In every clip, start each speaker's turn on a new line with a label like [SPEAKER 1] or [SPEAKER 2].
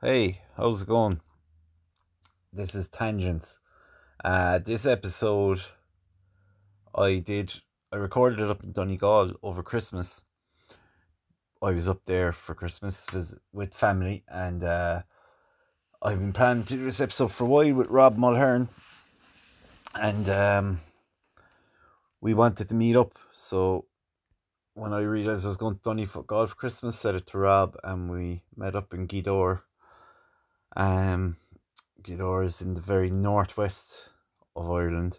[SPEAKER 1] Hey, how's it going? This is Tangents. Uh, this episode I did, I recorded it up in Donegal over Christmas. I was up there for Christmas with family, and uh, I've been planning to do this episode for a while with Rob Mulhern, and um, we wanted to meet up. So when I realised I was going to Donegal for Christmas, said it to Rob, and we met up in Gweedore um, Gweedore is in the very northwest of Ireland.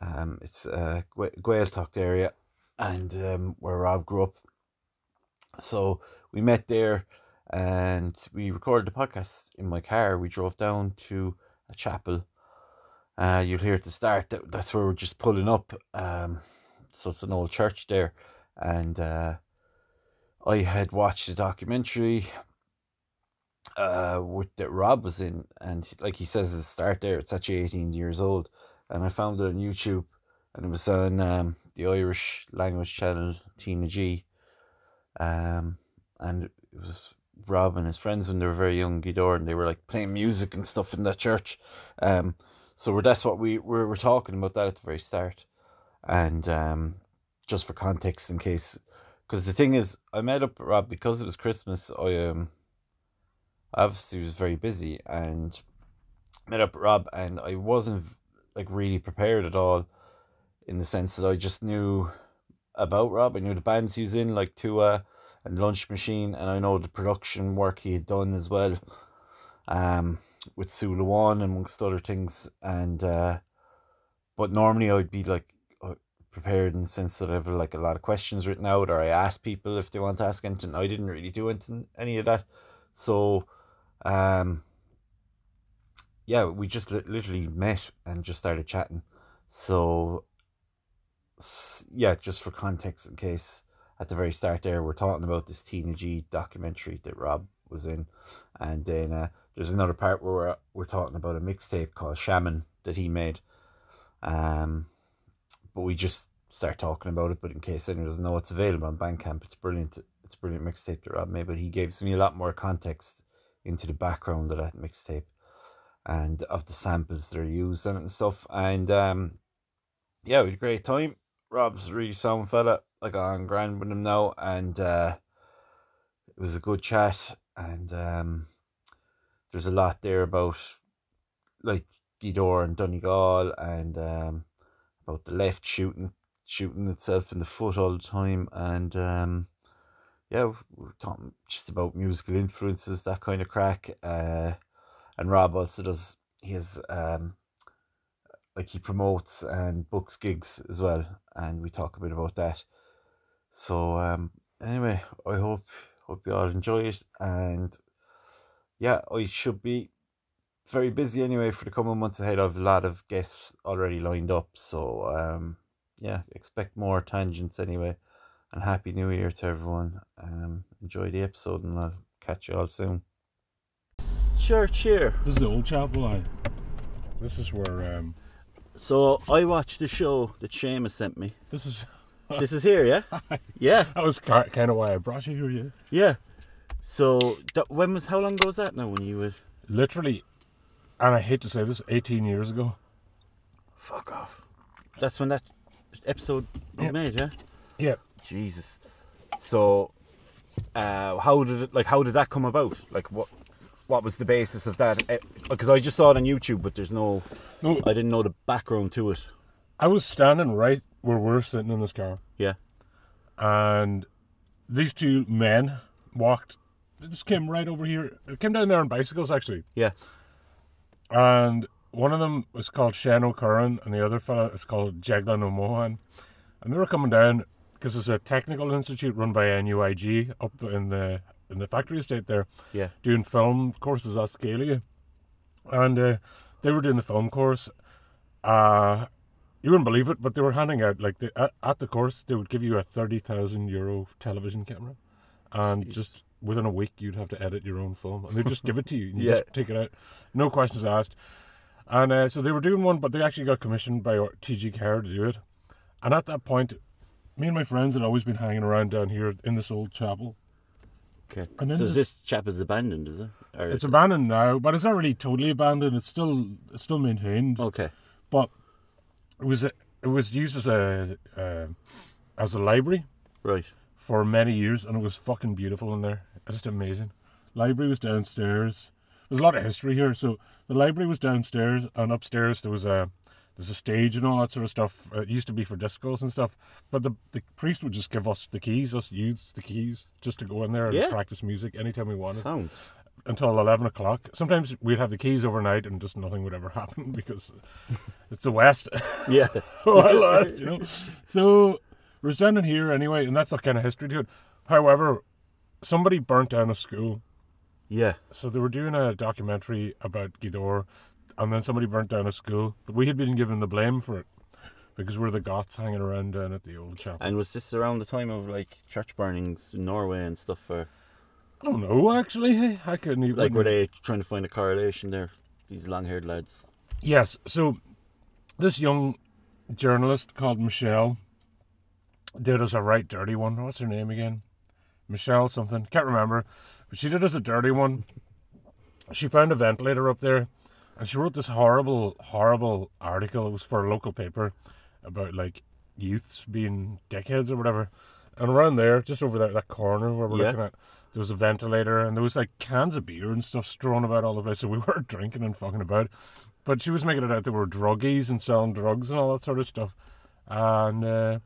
[SPEAKER 1] Um, it's a Gaeltacht area, and um, where Rob grew up. So we met there, and we recorded the podcast in my car. We drove down to a chapel. Uh, you'll hear at the start that that's where we're just pulling up. Um, so it's an old church there, and uh, I had watched a documentary uh with that Rob was in and like he says at the start there it's actually 18 years old and I found it on YouTube and it was on um, the Irish language channel TnaG um and it was Rob and his friends when they were very young Gweedore and they were like playing music and stuff in that church um so we're, that's what we we're, we're talking about that at the very start and um just for context in case because the thing is I met up Rob because it was Christmas I um obviously was very busy and met up with Rob and I wasn't like really prepared at all in the sense that I just knew about Rob. I knew the bands he was in, like Tuath and Lunch Machine, and I know the production work he had done as well. Um, with Sula One amongst other things, and uh, but normally I'd be like uh, prepared in the sense that I have like a lot of questions written out, or I ask people if they want to ask anything. I didn't really do anything, any of that, so um, yeah, we just li- literally met and just started chatting. So, yeah, just for context, in case at the very start there, we're talking about this TnaG documentary that Rob was in, and then uh, there's another part where we're, we're talking about a mixtape called Shamman that he made. Um, but we just start talking about it. But in case anyone doesn't know, it's available on Bandcamp. It's brilliant. It's a brilliant mixtape that Rob made, but he gives me a lot more context into the background of that mixtape and of the samples in it and stuff. And um, yeah, it was a great time. Rob's really sound fella. Like I'm grand with him now, and uh, it was a good chat. And um, there's a lot there about like Gweedore and Donegal, and um, about the left shooting shooting itself in the foot all the time, and um, yeah, we're talking just about musical influences, that kind of crack. Uh, and Rob also does he has um like he promotes and books gigs as well, and we talk a bit about that. So um anyway, I hope hope you all enjoy it, and yeah, I should be very busy anyway for the coming months ahead. I've a lot of guests already lined up, so um yeah, expect more tangents anyway and happy new year to everyone. Um, enjoy the episode, and I'll catch you all soon. Sure, cheer.
[SPEAKER 2] This is the old chapel. I. This is where. Um,
[SPEAKER 1] so I watched the show that Seamus sent me.
[SPEAKER 2] This is.
[SPEAKER 1] this is here, yeah. yeah.
[SPEAKER 2] That was kind of why I brought you here. Yeah.
[SPEAKER 1] Yeah. So that, when was how long ago was that now? When you were
[SPEAKER 2] literally, and I hate to say this, eighteen years ago.
[SPEAKER 1] Fuck off. That's when that episode was yep. made, yeah.
[SPEAKER 2] Yeah.
[SPEAKER 1] Jesus. So, uh, how did it like? How did that come about? Like, what? What was the basis of that? Because eh, I just saw it on YouTube, but there's no, no. I didn't know the background to it.
[SPEAKER 2] I was standing right where we're sitting in this car.
[SPEAKER 1] Yeah.
[SPEAKER 2] And these two men walked. They just came right over here. They came down there on bicycles, actually.
[SPEAKER 1] Yeah.
[SPEAKER 2] And one of them was called Shan O'Curran, and the other fellow is called Jaglan O'Mohan. And they were coming down because it's a technical institute run by NUIG up in the in the factory estate there.
[SPEAKER 1] Yeah.
[SPEAKER 2] Doing film courses at Scalia. And uh, they were doing the film course. Uh, you wouldn't believe it, but they were handing out, like, the, at, at the course, they would give you a 30,000 euro television camera. And Jeez. just within a week, you'd have to edit your own film. And they'd just give it to you. And you yeah. just take it out. No questions asked. And uh, so they were doing one, but they actually got commissioned by TG Care to do it. And at that point, me and my friends had always been hanging around down here in this old chapel.
[SPEAKER 1] Okay.
[SPEAKER 2] And then
[SPEAKER 1] so is this chapel's abandoned, is it? Or
[SPEAKER 2] It's
[SPEAKER 1] is
[SPEAKER 2] abandoned now, but it's not really totally abandoned. It's still it's still maintained.
[SPEAKER 1] okay.
[SPEAKER 2] But it was it was used as a uh, as a library
[SPEAKER 1] Right.
[SPEAKER 2] for many years, and it was fucking beautiful in there. Just amazing. Library was downstairs. There's a lot of history here. So the library was downstairs, and upstairs there was a there's a stage and all that sort of stuff. Uh, it used to be for discos and stuff. But the the priest would just give us the keys, us youths the keys, just to go in there and
[SPEAKER 1] Yeah.
[SPEAKER 2] practice music anytime we wanted
[SPEAKER 1] Sound.
[SPEAKER 2] until 11 o'clock. Sometimes we'd have the keys overnight and just nothing would ever happen because it's the West.
[SPEAKER 1] Yeah.
[SPEAKER 2] Wild West, you know. So we're standing here anyway, and that's the kind of history to it. However, somebody burnt down a school.
[SPEAKER 1] Yeah.
[SPEAKER 2] So they were doing a documentary about Gweedore, and then somebody burnt down a school. But we had been given the blame for it because we're the goths hanging around down at the old chapel.
[SPEAKER 1] And was this around the time of like church burnings in Norway and stuff? Or
[SPEAKER 2] I don't know, actually. I couldn't even.
[SPEAKER 1] like were they trying to find a correlation there? These long-haired lads.
[SPEAKER 2] Yes. So this young journalist called Michelle did us a right dirty one. What's her name again? Michelle something. Can't remember. But she did us a dirty one. She found a ventilator up there and she wrote this horrible, horrible article. It was for a local paper about like youths being dickheads or whatever. And around there, just over there, that corner where we're
[SPEAKER 1] Yeah.
[SPEAKER 2] looking at, there was a ventilator and there was like cans of beer and stuff strewn about all the place. So we were drinking and fucking about. But she was making it out they were druggies and selling drugs and all that sort of stuff. And uh,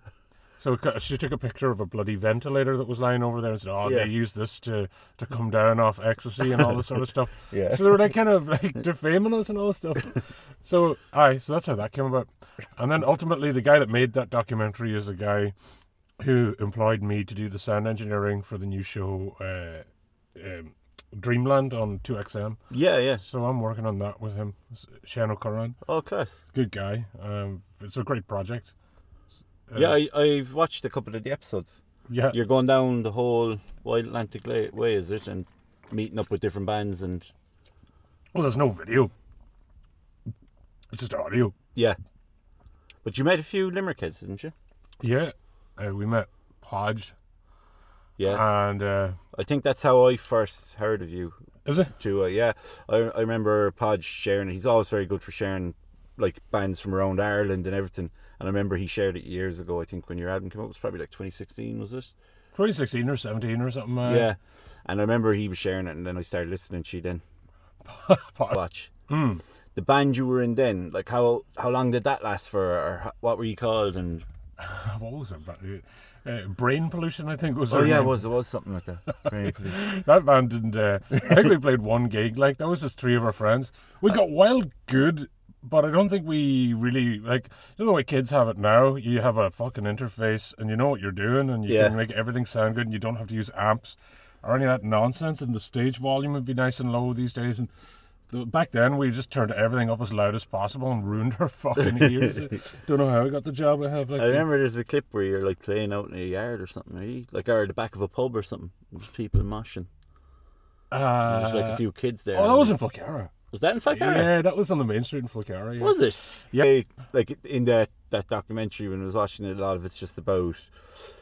[SPEAKER 2] so she took a picture of a bloody ventilator that was lying over there and said, "Oh,
[SPEAKER 1] Yeah.
[SPEAKER 2] they used this to to come down off ecstasy and all this sort of stuff."
[SPEAKER 1] Yeah.
[SPEAKER 2] So they were like kind of like defaming us and all this stuff. So aye, so that's how that came about. And then ultimately, the guy that made that documentary is the guy who employed me to do the sound engineering for the new show uh, um, Dreamland on 2XM.
[SPEAKER 1] Yeah, yeah.
[SPEAKER 2] So I'm working on that with him, Shane O'Curran.
[SPEAKER 1] Oh, class.
[SPEAKER 2] Good guy. Um, it's a great project. Uh,
[SPEAKER 1] yeah, I, I've watched a couple of the episodes.
[SPEAKER 2] yeah.
[SPEAKER 1] You're going down the whole Wild Atlantic Way, is it? And meeting up with different bands and
[SPEAKER 2] Well, there's no video. It's just audio.
[SPEAKER 1] yeah. But you met a few Limerick heads, didn't you?
[SPEAKER 2] Yeah. Uh, we met Podge,
[SPEAKER 1] Yeah.
[SPEAKER 2] and uh,
[SPEAKER 1] I think that's how I first heard of you.
[SPEAKER 2] is it?
[SPEAKER 1] Too. Uh, yeah, I, I remember Podge sharing. He's always very good for sharing like bands from around Ireland and everything. And I remember he shared it years ago. I think when your album came out, it was probably like 2016, was it?
[SPEAKER 2] 2016 or 17 or something. Uh,
[SPEAKER 1] yeah. And I remember he was sharing it, and then I started listening to you then. Watch.
[SPEAKER 2] Hmm.
[SPEAKER 1] The band you were in then, like how how long did that last for, or what were you called? And
[SPEAKER 2] What was it? Uh, brain pollution, I think was.
[SPEAKER 1] oh yeah, it was it was something like that. Very pleased.
[SPEAKER 2] that band didn't. Uh, I think we played one gig. Like that was just three of our friends. We got wild good, but I don't think we really like. You know the way kids have it now. You have a fucking interface, and you know what you're doing, and you
[SPEAKER 1] Yeah.
[SPEAKER 2] can make everything sound good, and you don't have to use amps or any of that nonsense. And the stage volume would be nice and low these days. And the, back then, we just turned everything up as loud as possible and ruined our fucking ears. don't know how I got the job I have. Like
[SPEAKER 1] I remember there's a clip where you're like playing out in a yard or something, are you? Like or the back of a pub or something. There's people moshing.
[SPEAKER 2] uh,
[SPEAKER 1] There's like a few kids there.
[SPEAKER 2] Oh, that was in Falcarragh.
[SPEAKER 1] Was that in fact?
[SPEAKER 2] Yeah, that was on the main street in Falcarragh. Yeah.
[SPEAKER 1] Was it?
[SPEAKER 2] Yeah.
[SPEAKER 1] Like in that that documentary when I was watching it, a lot of it's just about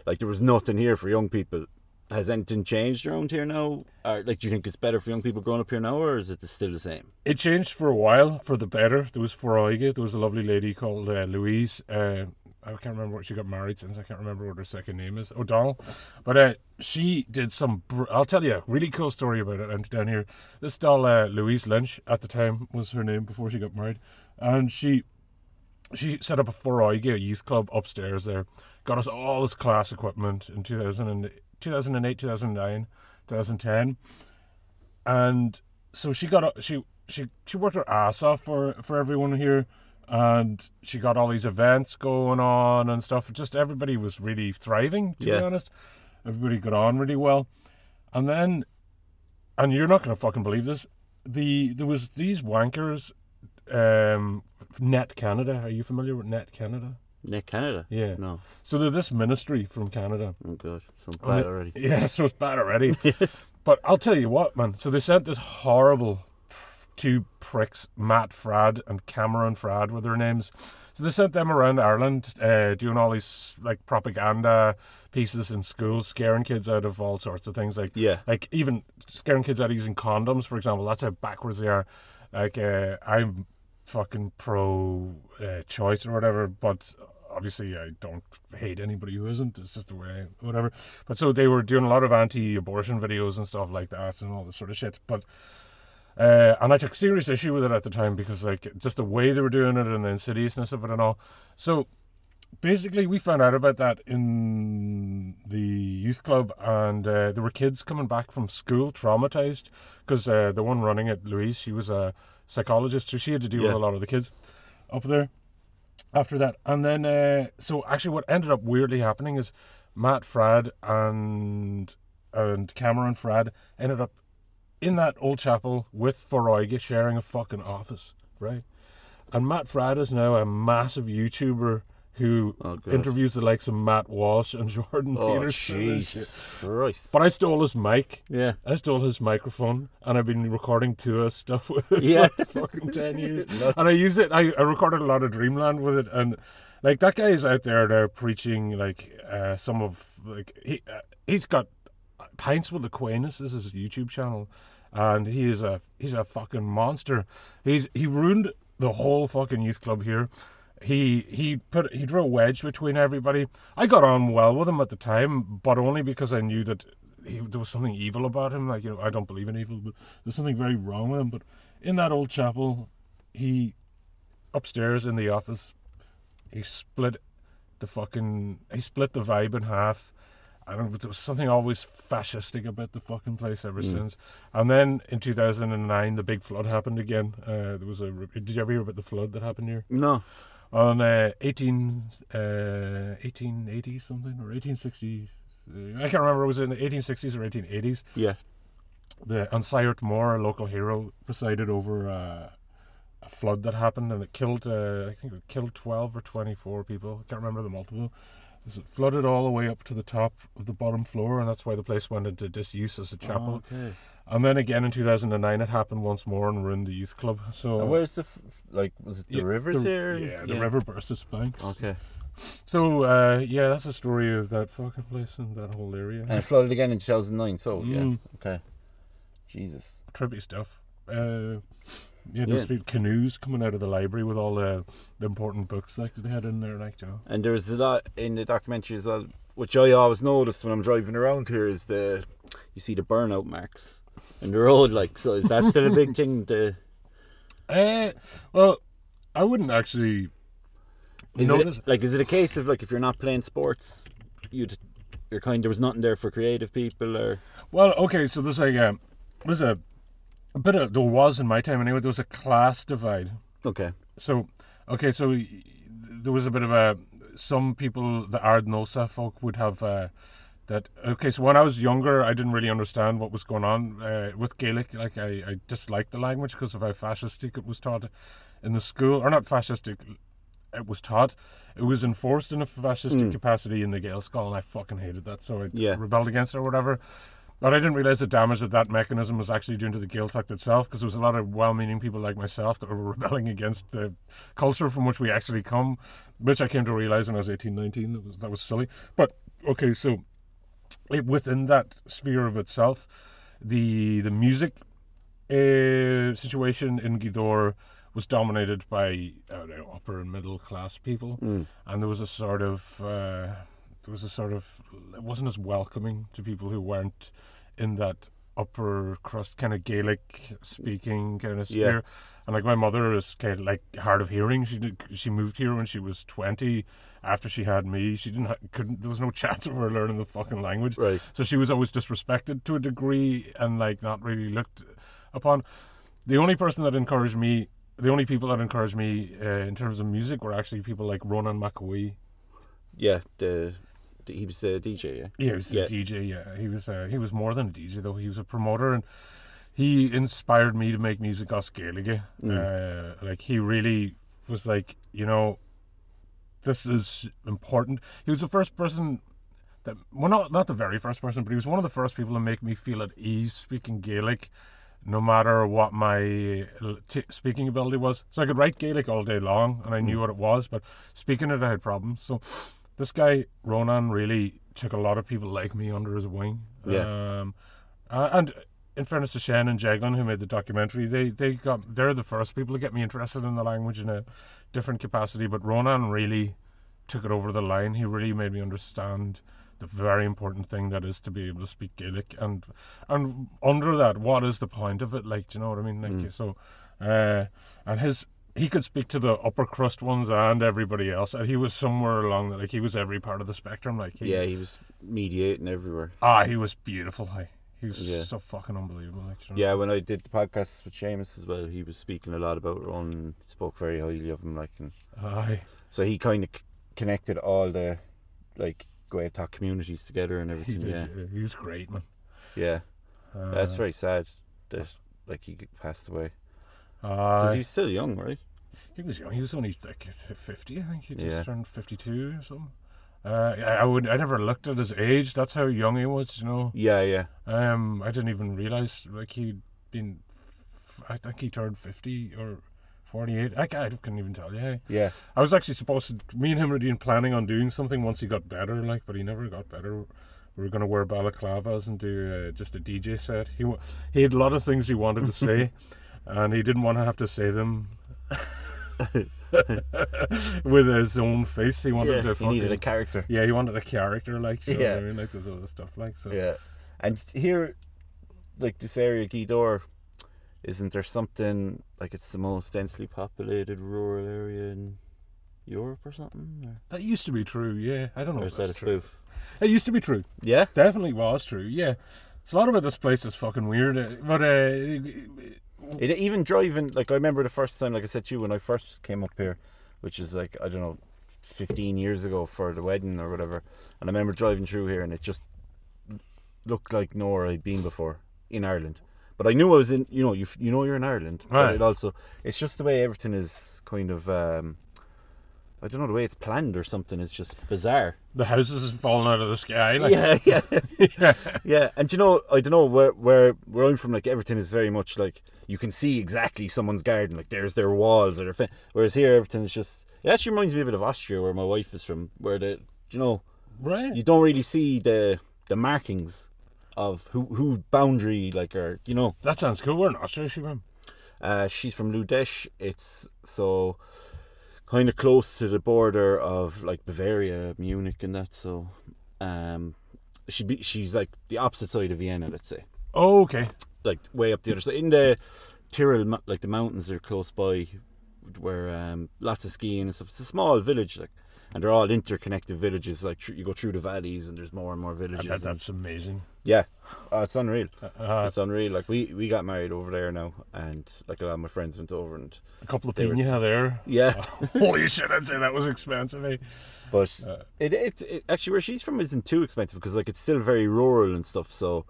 [SPEAKER 1] like there was nothing here for young people. Has anything changed around here now? Or like, do you think it's better for young people growing up here now, or is it still the same?
[SPEAKER 2] It changed for a while for the better. There was Foroige. There was a lovely lady called uh, Louise. Uh, I can't remember what she got married since. I can't remember what her second name is. O'Donnell. But uh, she did some. Br- I'll tell you a really cool story about it. Down here, this doll uh, Louise Lynch at the time was her name before she got married, and she she set up a Foroige a youth club upstairs there. Got us all this class equipment in 2000 and, 2008, 2009, 2010 and so she got she she she worked her ass off for for everyone here and she got all these events going on and stuff just everybody was really thriving to
[SPEAKER 1] Yeah.
[SPEAKER 2] be honest everybody got on really well and then and you're not going to fucking believe this the there was these wankers um net canada are you familiar with net canada
[SPEAKER 1] Net Canada?
[SPEAKER 2] Yeah.
[SPEAKER 1] No.
[SPEAKER 2] so they're this ministry from canada
[SPEAKER 1] Oh god, so
[SPEAKER 2] and
[SPEAKER 1] bad already.
[SPEAKER 2] Yeah, so it's bad already. but I'll tell you what, man. So they sent this horrible, two pricks, Matt Fradd and Cameron Fradd were their names. So they sent them around Ireland, uh, doing all these like propaganda pieces in schools, scaring kids out of all sorts of things, like
[SPEAKER 1] Yeah.
[SPEAKER 2] like even scaring kids out of using condoms, for example. That's how backwards they are. Like uh, I'm fucking pro uh, choice or whatever, but obviously I don't hate anybody who isn't. It's just the way, whatever. But so they were doing a lot of anti-abortion videos and stuff like that, and all this sort of shit. But uh, and I took serious issue with it at the time because like just the way they were doing it and the insidiousness of it and all. So basically, we found out about that in the youth club, and uh, there were kids coming back from school traumatized because uh, the one running it, Louise, she was a psychologist, so she had to deal
[SPEAKER 1] Yeah.
[SPEAKER 2] with a lot of the kids up there after that. And then, uh, so actually, what ended up weirdly happening is Matt Fradd and and Cameron Fradd ended up in that old chapel with Foroige sharing a fucking office, right? And Matt Fradd is now a massive YouTuber who
[SPEAKER 1] Oh,
[SPEAKER 2] interviews the likes of Matt Walsh and Jordan
[SPEAKER 1] Oh,
[SPEAKER 2] Peterson.
[SPEAKER 1] Jesus Christ.
[SPEAKER 2] But I stole his mic.
[SPEAKER 1] Yeah.
[SPEAKER 2] I stole his microphone and I've been recording Tuath stuff with it
[SPEAKER 1] Yeah.
[SPEAKER 2] for fucking 10 years. and I use it, I, I recorded a lot of Dreamland with it. And like that guy is out there now preaching like uh, some of, like, he, uh, he's got Pints with Aquinas. Is his YouTube channel. And he is a, he's a fucking monster. He's, he ruined the whole fucking youth club here. He he put he drew a wedge between everybody. I got on well with him at the time, but only because I knew that he, there was something evil about him. Like you know, I don't believe in evil, but there's something very wrong with him. But in that old chapel, he upstairs in the office, he split the fucking he split the vibe in half. I don't know, there was something always fascistic about the fucking place ever since. And then in 2009, the big flood happened again. Uh, there was a. Did you ever hear about the flood that happened here?
[SPEAKER 1] No.
[SPEAKER 2] on uh, 18, uh, 1880 something or 1860. Uh, I can't remember. It was in the 1860s or 1880s.
[SPEAKER 1] Yeah.
[SPEAKER 2] The on Sagart Mór, a local hero, presided over uh, a flood that happened, and it killed. Uh, I think it killed 12 or 24 people. I can't remember the multiple. It flooded all the way up to the top of the bottom floor, and that's why the place went into disuse as a chapel.
[SPEAKER 1] Okay.
[SPEAKER 2] And then again in 2009, it happened once more and ruined the youth club. So
[SPEAKER 1] And where's the f- like? Was it the
[SPEAKER 2] Yeah,
[SPEAKER 1] rivers
[SPEAKER 2] the-
[SPEAKER 1] here?
[SPEAKER 2] Yeah, the river burst its banks.
[SPEAKER 1] Okay.
[SPEAKER 2] So uh, yeah, that's the story of that fucking place and that whole area.
[SPEAKER 1] And it flooded again in 2009. So yeah.
[SPEAKER 2] Mm.
[SPEAKER 1] Okay. Jesus.
[SPEAKER 2] Trippy stuff. Uh, yeah, there was
[SPEAKER 1] Yeah.
[SPEAKER 2] big canoes coming out of the library with all the, the important books like that they had in there, like Joe.
[SPEAKER 1] And there's a lot in the documentary as well, which I always noticed when I'm driving around here is the you see the burnout marks in the road. Like, so is that still a big thing? The
[SPEAKER 2] Uh, well, I wouldn't actually
[SPEAKER 1] is
[SPEAKER 2] notice.
[SPEAKER 1] it like is it a case of like if you're not playing sports, you'd you're kind there was nothing there for creative people or
[SPEAKER 2] Well, okay, so there's like um, a bit of there was in my time anyway. There was a class divide.
[SPEAKER 1] okay
[SPEAKER 2] So, okay, so there was a bit of a. Some people, the Ardnosa folk, would have uh, that. Okay, so when I was younger, I didn't really understand what was going on uh, with Gaelic. Like, I, I disliked the language because of how fascistic it was taught in the school, or not fascistic. It was taught. It was enforced in a fascistic capacity in the Gaelic school, and I fucking hated that. So I
[SPEAKER 1] Yeah.
[SPEAKER 2] rebelled against it or whatever. But I didn't realize the damage that that mechanism was actually doing to the Gaeltacht itself, because there was a lot of well-meaning people like myself that were rebelling against the culture from which we actually come, which I came to realize when I was 18, 19. That was, that was silly. But, okay, so it, within that sphere of itself, the the music uh, situation in Gweedore was dominated by I don't know, upper and middle class people, and there was a sort of uh, there was a sort of it wasn't as welcoming to people who weren't in that upper crust kind of Gaelic speaking kind of sphere. Yeah. And like my mother is kind of like hard of hearing. She did, she moved here when she was twenty. After she had me, she didn't ha- couldn't. There was no chance of her learning the fucking language.
[SPEAKER 1] Right.
[SPEAKER 2] So she was always disrespected to a degree and like not really looked upon. The only person that encouraged me, the only people that encouraged me uh, in terms of music were actually people like Ronan McAwee.
[SPEAKER 1] yeah the he was the DJ yeah
[SPEAKER 2] Yeah, he was
[SPEAKER 1] Yeah.
[SPEAKER 2] a DJ. Yeah, he was. Uh, he was more than a DJ though. He was a promoter, and he inspired me to make music as Gaeilge. Uh, like he really was like, you know, this is important. He was the first person that, well, not not the very first person, but he was one of the first people to make me feel at ease speaking Gaelic, no matter what my t- speaking ability was. So I could write Gaelic all day long, and I
[SPEAKER 1] Mm.
[SPEAKER 2] knew what it was, but speaking it, I had problems. So this guy Ronan really took a lot of people like me under his wing.
[SPEAKER 1] Yeah.
[SPEAKER 2] Um, uh, and in fairness to and Jaglin, who made the documentary, they they got they're the first people to get me interested in the language in a different capacity. But Ronan really took it over the line. He really made me understand the very important thing that is to be able to speak Gaelic, and and under that, what is the point of it? Like, do you know what I mean? Like, so, uh, and his he could speak to the upper crust ones and everybody else, and he was somewhere along the like he was every part of the spectrum. Like, he,
[SPEAKER 1] Yeah, he was mediating everywhere.
[SPEAKER 2] ah, he was beautiful. Like, he was
[SPEAKER 1] Yeah.
[SPEAKER 2] so fucking unbelievable. Like, you know?
[SPEAKER 1] Yeah, when I did the podcast with Seamus as well, he was speaking a lot about Ron and spoke very highly of him. Like, and
[SPEAKER 2] Aye.
[SPEAKER 1] so he kind of c- connected all the like Gaeltacht communities together and
[SPEAKER 2] He
[SPEAKER 1] everything.
[SPEAKER 2] did.
[SPEAKER 1] Yeah,
[SPEAKER 2] yeah, He was great, man.
[SPEAKER 1] yeah.
[SPEAKER 2] Uh,
[SPEAKER 1] That's very sad that like he passed away Because he's still young, right?
[SPEAKER 2] He was young. He was only like fifty, I think. He just
[SPEAKER 1] Yeah.
[SPEAKER 2] turned fifty-two or something. Uh, I, I would. I never looked at his age. That's how young he was. You know.
[SPEAKER 1] Yeah, yeah,
[SPEAKER 2] Um, I didn't even realize like he'd been. I think he turned fifty or forty-eight. I, I couldn't even tell you. hey.
[SPEAKER 1] yeah.
[SPEAKER 2] I was actually supposed to. Me and him were been planning on doing something once he got better, like, but he never got better. We were going to wear balaclavas and do uh, just a DJ set. He he had a lot of things he wanted to say, and he didn't want to have to say them with his own face. He wanted
[SPEAKER 1] yeah.
[SPEAKER 2] to
[SPEAKER 1] He needed a character.
[SPEAKER 2] yeah. He wanted a character, like you know
[SPEAKER 1] Yeah.
[SPEAKER 2] what I mean, like this other stuff, like so.
[SPEAKER 1] Yeah, and here, like this area, Gweedore, isn't there something like it's the most densely populated rural area in Europe or something? Or,
[SPEAKER 2] That used to be true. Yeah, I don't know
[SPEAKER 1] or
[SPEAKER 2] if
[SPEAKER 1] is that a
[SPEAKER 2] that's true.
[SPEAKER 1] spoof?
[SPEAKER 2] It used to be true.
[SPEAKER 1] Yeah,
[SPEAKER 2] Definitely was true. Yeah. It's a lot about this place is fucking weird, uh, but uh,
[SPEAKER 1] it even driving. Like I remember the first time, like I said to you, when I first came up here, which is like I don't know, fifteen years ago for the wedding or whatever, and I remember driving through here and it just looked like nowhere I'd been before in Ireland. But I knew I was in. You know, you you know you're in Ireland. But
[SPEAKER 2] Right.
[SPEAKER 1] it also, it's just the way everything is kind of. Um, I don't know the way it's planned or something. It's just bizarre.
[SPEAKER 2] the houses have fallen out of the sky. Like,
[SPEAKER 1] yeah, yeah,
[SPEAKER 2] yeah.
[SPEAKER 1] yeah. And you know, I don't know where where where I'm from. Like everything is very much like you can see exactly someone's garden. Like there's their walls or their. Fin- Whereas here, everything is just. It actually reminds me a bit of Austria, where my wife is from. Where the you know
[SPEAKER 2] right.
[SPEAKER 1] you don't really see the the markings of who who boundary like or you know.
[SPEAKER 2] that sounds cool. Where in Austria is she from?
[SPEAKER 1] Uh, she's from Ludesch. It's so kind of close to the border of like Bavaria, Munich, and that. So, um, she be she's like the opposite side of Vienna, let's say,
[SPEAKER 2] Oh, okay.
[SPEAKER 1] like way up the other side in the Tyrol, like the mountains are close by, where um, lots of skiing and stuff. It's a small village, like, and they're all interconnected villages. Like thr- you go through the valleys, and there's more and more villages.
[SPEAKER 2] that's amazing.
[SPEAKER 1] yeah, oh, it's unreal.
[SPEAKER 2] Uh,
[SPEAKER 1] It's unreal. Like we we got married over there now, and like a lot of my friends went over and
[SPEAKER 2] a couple of
[SPEAKER 1] they were-
[SPEAKER 2] pina there.
[SPEAKER 1] yeah.
[SPEAKER 2] Holy shit! I'd say that was expensive. Eh?
[SPEAKER 1] But
[SPEAKER 2] Uh,
[SPEAKER 1] it, it it actually where she's from isn't too expensive because like it's still very rural and stuff, so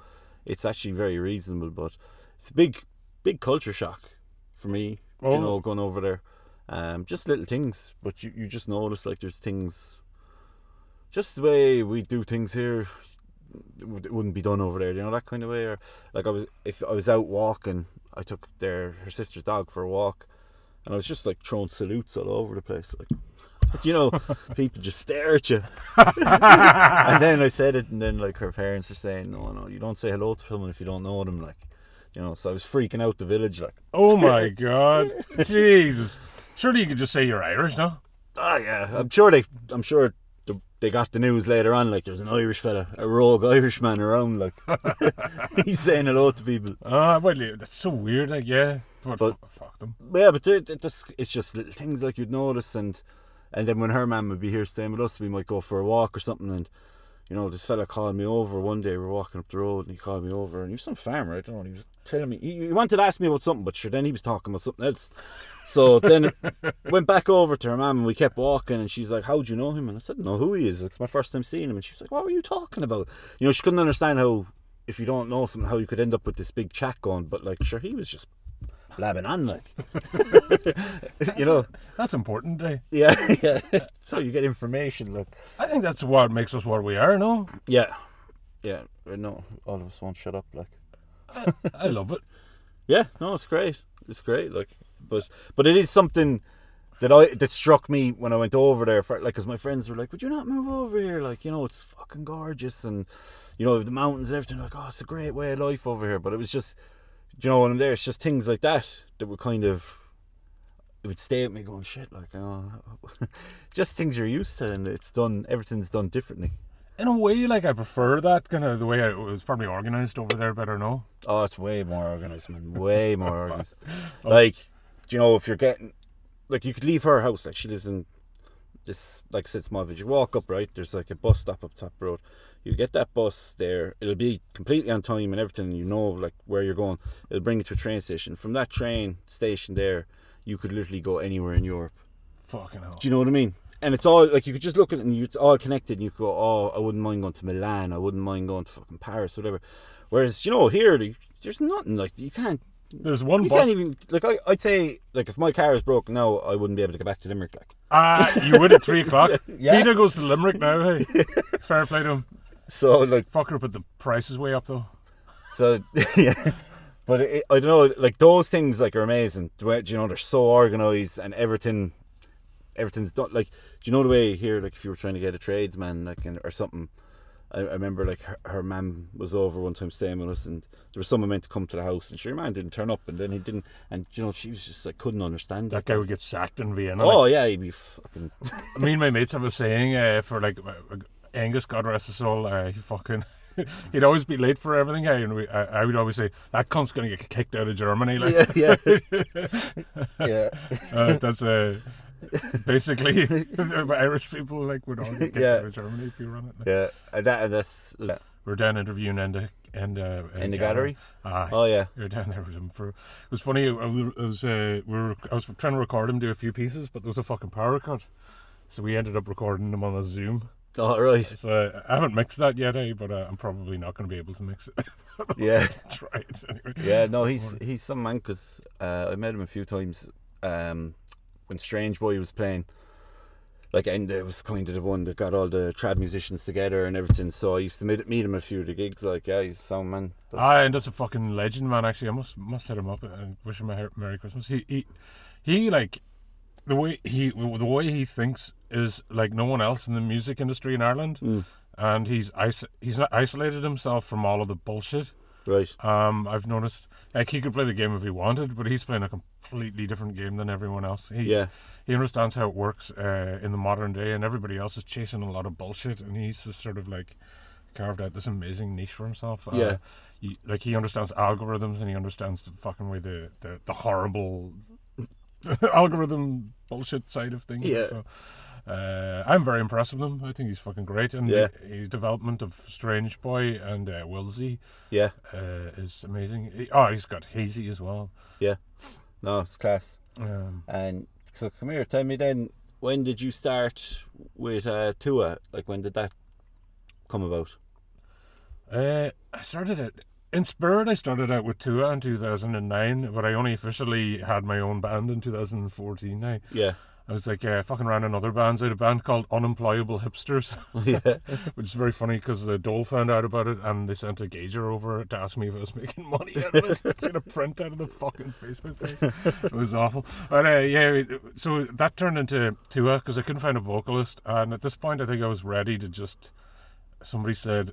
[SPEAKER 1] it's actually very reasonable. But it's a big big culture shock for me,
[SPEAKER 2] Oh.
[SPEAKER 1] you know, going over there. Um, just little things, but you, you just notice like there's things, just the way we do things here, it would- it wouldn't be done over there. You know that kind of way. Or like I was if I was out walking, I took their her sister's dog for a walk, and I was just like throwing salutes all over the place, like. You know, people just stare at you. and then I said it, and then like her parents are saying, "No, no, you don't say hello to someone if you don't know them." Like, you know, so I was freaking out the village. Like,
[SPEAKER 2] Oh my god! Jesus! Surely you could just say you're Irish, no?
[SPEAKER 1] oh yeah, I'm sure they, I'm sure they got the news later on. Like, there's an Irish fella, a rogue Irishman around. Like, he's saying hello to people.
[SPEAKER 2] Ah, well, that's so weird. Like, yeah, but,
[SPEAKER 1] But-
[SPEAKER 2] f- fuck them.
[SPEAKER 1] Yeah, but it, it just, it's just little things like you'd notice, and and then when her man would be here staying with us, we might go for a walk or something, and you know, this fella called me over one day. We were walking up the road, and he called me over, and he was some farmer. I don't know. He was telling me he, he wanted to ask me about something, but sure, then he was talking about something else. So then went back over to her mum, and we kept walking, and she's like, "How do you know him?" And I said, "Know who he is. It's my first time seeing him." And she was like, "What were you talking about?" You know, she couldn't understand how if you don't know something, how you could end up with this big chat going. But like, sure, he was just blabbing on, like, you know.
[SPEAKER 2] That's important, eh?
[SPEAKER 1] Yeah, yeah. so you get information, look.
[SPEAKER 2] I think that's what makes us what we are, no?
[SPEAKER 1] Yeah, yeah. No, all of us won't shut up. Like,
[SPEAKER 2] I love it.
[SPEAKER 1] Yeah, no, it's great. It's great. Like, but but it is something that I that struck me when I went over there. For, like, because my friends were like, "Would you not move over here? Like, you know, it's fucking gorgeous, and you know, the mountains and everything. Like, oh, it's a great way of life over here." But it was just, you know, what I'm there, it's just things like that that were kind of. It would stay at me going shit like know, just things you're used to and it's done everything's done differently.
[SPEAKER 2] In a way, like I prefer that kind of the way it was probably organised over there. Better no.
[SPEAKER 1] Oh, it's way more organised, man. Way more organised. Oh. like, do you know, if you're getting, like, you could leave her house. Like, she lives in this, like I said, small village. You walk up, right? There's like a bus stop up top road. You get that bus there. It'll be completely on time and everything. You know, like where you're going. It'll bring you to a train station. From that train station there, you could literally go anywhere in Europe.
[SPEAKER 2] Fucking hell.
[SPEAKER 1] Do you know what I mean? And it's all like you could just look at it and you, it's all connected. And you could go, oh, I wouldn't mind going to Milan. I wouldn't mind going to fucking Paris, whatever. Whereas you know here, there's nothing like you can't.
[SPEAKER 2] There's one
[SPEAKER 1] You
[SPEAKER 2] bus.
[SPEAKER 1] can't even like I, I'd say like if my car is broken now, I wouldn't be able to get back to Limerick. Like
[SPEAKER 2] Ah, you would at three o'clock.
[SPEAKER 1] Yeah.
[SPEAKER 2] Peter goes to Limerick now. Hey, fair play to him.
[SPEAKER 1] So, like
[SPEAKER 2] Fucker put the prices way up though.
[SPEAKER 1] so yeah. But it, I don't know, like those things like are amazing. Do you know they're so organised and everything, everything's done. Like, do you know the way here? Like if you were trying to get a tradesman, like in, or something. I, I remember like her, her mum was over one time staying with us, and there was someone meant to come to the house, and sure, man didn't turn up, and then he didn't, and you know she was just like couldn't understand
[SPEAKER 2] That
[SPEAKER 1] it.
[SPEAKER 2] guy would get sacked in Vienna.
[SPEAKER 1] Oh
[SPEAKER 2] like,
[SPEAKER 1] yeah, he'd be fucking.
[SPEAKER 2] me and my mates have a saying uh, for like Angus, God rest his soul. Uh, he fucking. He'd always be late for everything, eh? and we, I, I would always say that cunt's gonna get kicked out of Germany. Like,
[SPEAKER 1] yeah, yeah, yeah.
[SPEAKER 2] uh, that's uh, basically Irish people like would all get kicked
[SPEAKER 1] Yeah.
[SPEAKER 2] out of Germany if you run it.
[SPEAKER 1] Yeah, and that and that's
[SPEAKER 2] We're down interviewing in the and uh,
[SPEAKER 1] in the gallery.
[SPEAKER 2] Aye.
[SPEAKER 1] Oh yeah,
[SPEAKER 2] We were down there with him for. It was funny. I was, uh, we were, I was trying to record him do a few pieces, but there was a fucking power cut, so we ended up recording them on a Zoom.
[SPEAKER 1] Oh right,
[SPEAKER 2] So I haven't mixed that yet, eh? But uh, I'm probably not going to be able to mix it.
[SPEAKER 1] yeah,
[SPEAKER 2] Try it anyway.
[SPEAKER 1] yeah. No, he's he's some man because uh, I met him a few times um, when Strange Boy was playing. Like, and it was kind of the one that got all the trad musicians together and everything. So I used to meet, meet him a few of the gigs. Like, yeah, he's sound man. But,
[SPEAKER 2] Ah, and that's a fucking legend, man. Actually, I must must hit him up and wish him a Merry Christmas. He he he like the way he the way he thinks is like no one else in the music industry in Ireland,
[SPEAKER 1] Mm.
[SPEAKER 2] and he's is- he's not isolated himself from all of the bullshit.
[SPEAKER 1] right.
[SPEAKER 2] Um, I've noticed like he could play the game if he wanted, but he's playing a completely different game than everyone else. He
[SPEAKER 1] Yeah,
[SPEAKER 2] he understands how it works uh, in the modern day, and everybody else is chasing a lot of bullshit, and he's just sort of like carved out this amazing niche for himself.
[SPEAKER 1] Yeah.
[SPEAKER 2] Uh, he, like he understands algorithms, and he understands the fucking way the the, the horrible algorithm bullshit side of things.
[SPEAKER 1] Yeah.
[SPEAKER 2] So, uh, I'm very impressed with him. I think he's fucking great, and
[SPEAKER 1] Yeah.
[SPEAKER 2] his development of Strange Boy and uh, Wilsey
[SPEAKER 1] yeah.
[SPEAKER 2] uh, is amazing. He- oh, he's got Hazy as well.
[SPEAKER 1] Yeah, no, it's class.
[SPEAKER 2] Um,
[SPEAKER 1] And so, come here. Tell me then, when did you start with uh, Tuath? Like, when did that come about?
[SPEAKER 2] Uh, I started it in Spirit. I started out with Tuath in 2009, but I only officially had my own band in 2014. Now
[SPEAKER 1] Yeah,
[SPEAKER 2] I was like, uh, fucking ran another bands. I had a band called Unemployable Hipsters,
[SPEAKER 1] yeah,
[SPEAKER 2] which is very funny because the Dole found out about it and they sent a gauger over to ask me if I was making money out of it. Get a print out of the fucking Facebook page. It was awful. But uh, yeah, so that turned into Tuath because I couldn't find a vocalist, and at this point, I think I was ready to just. Somebody said,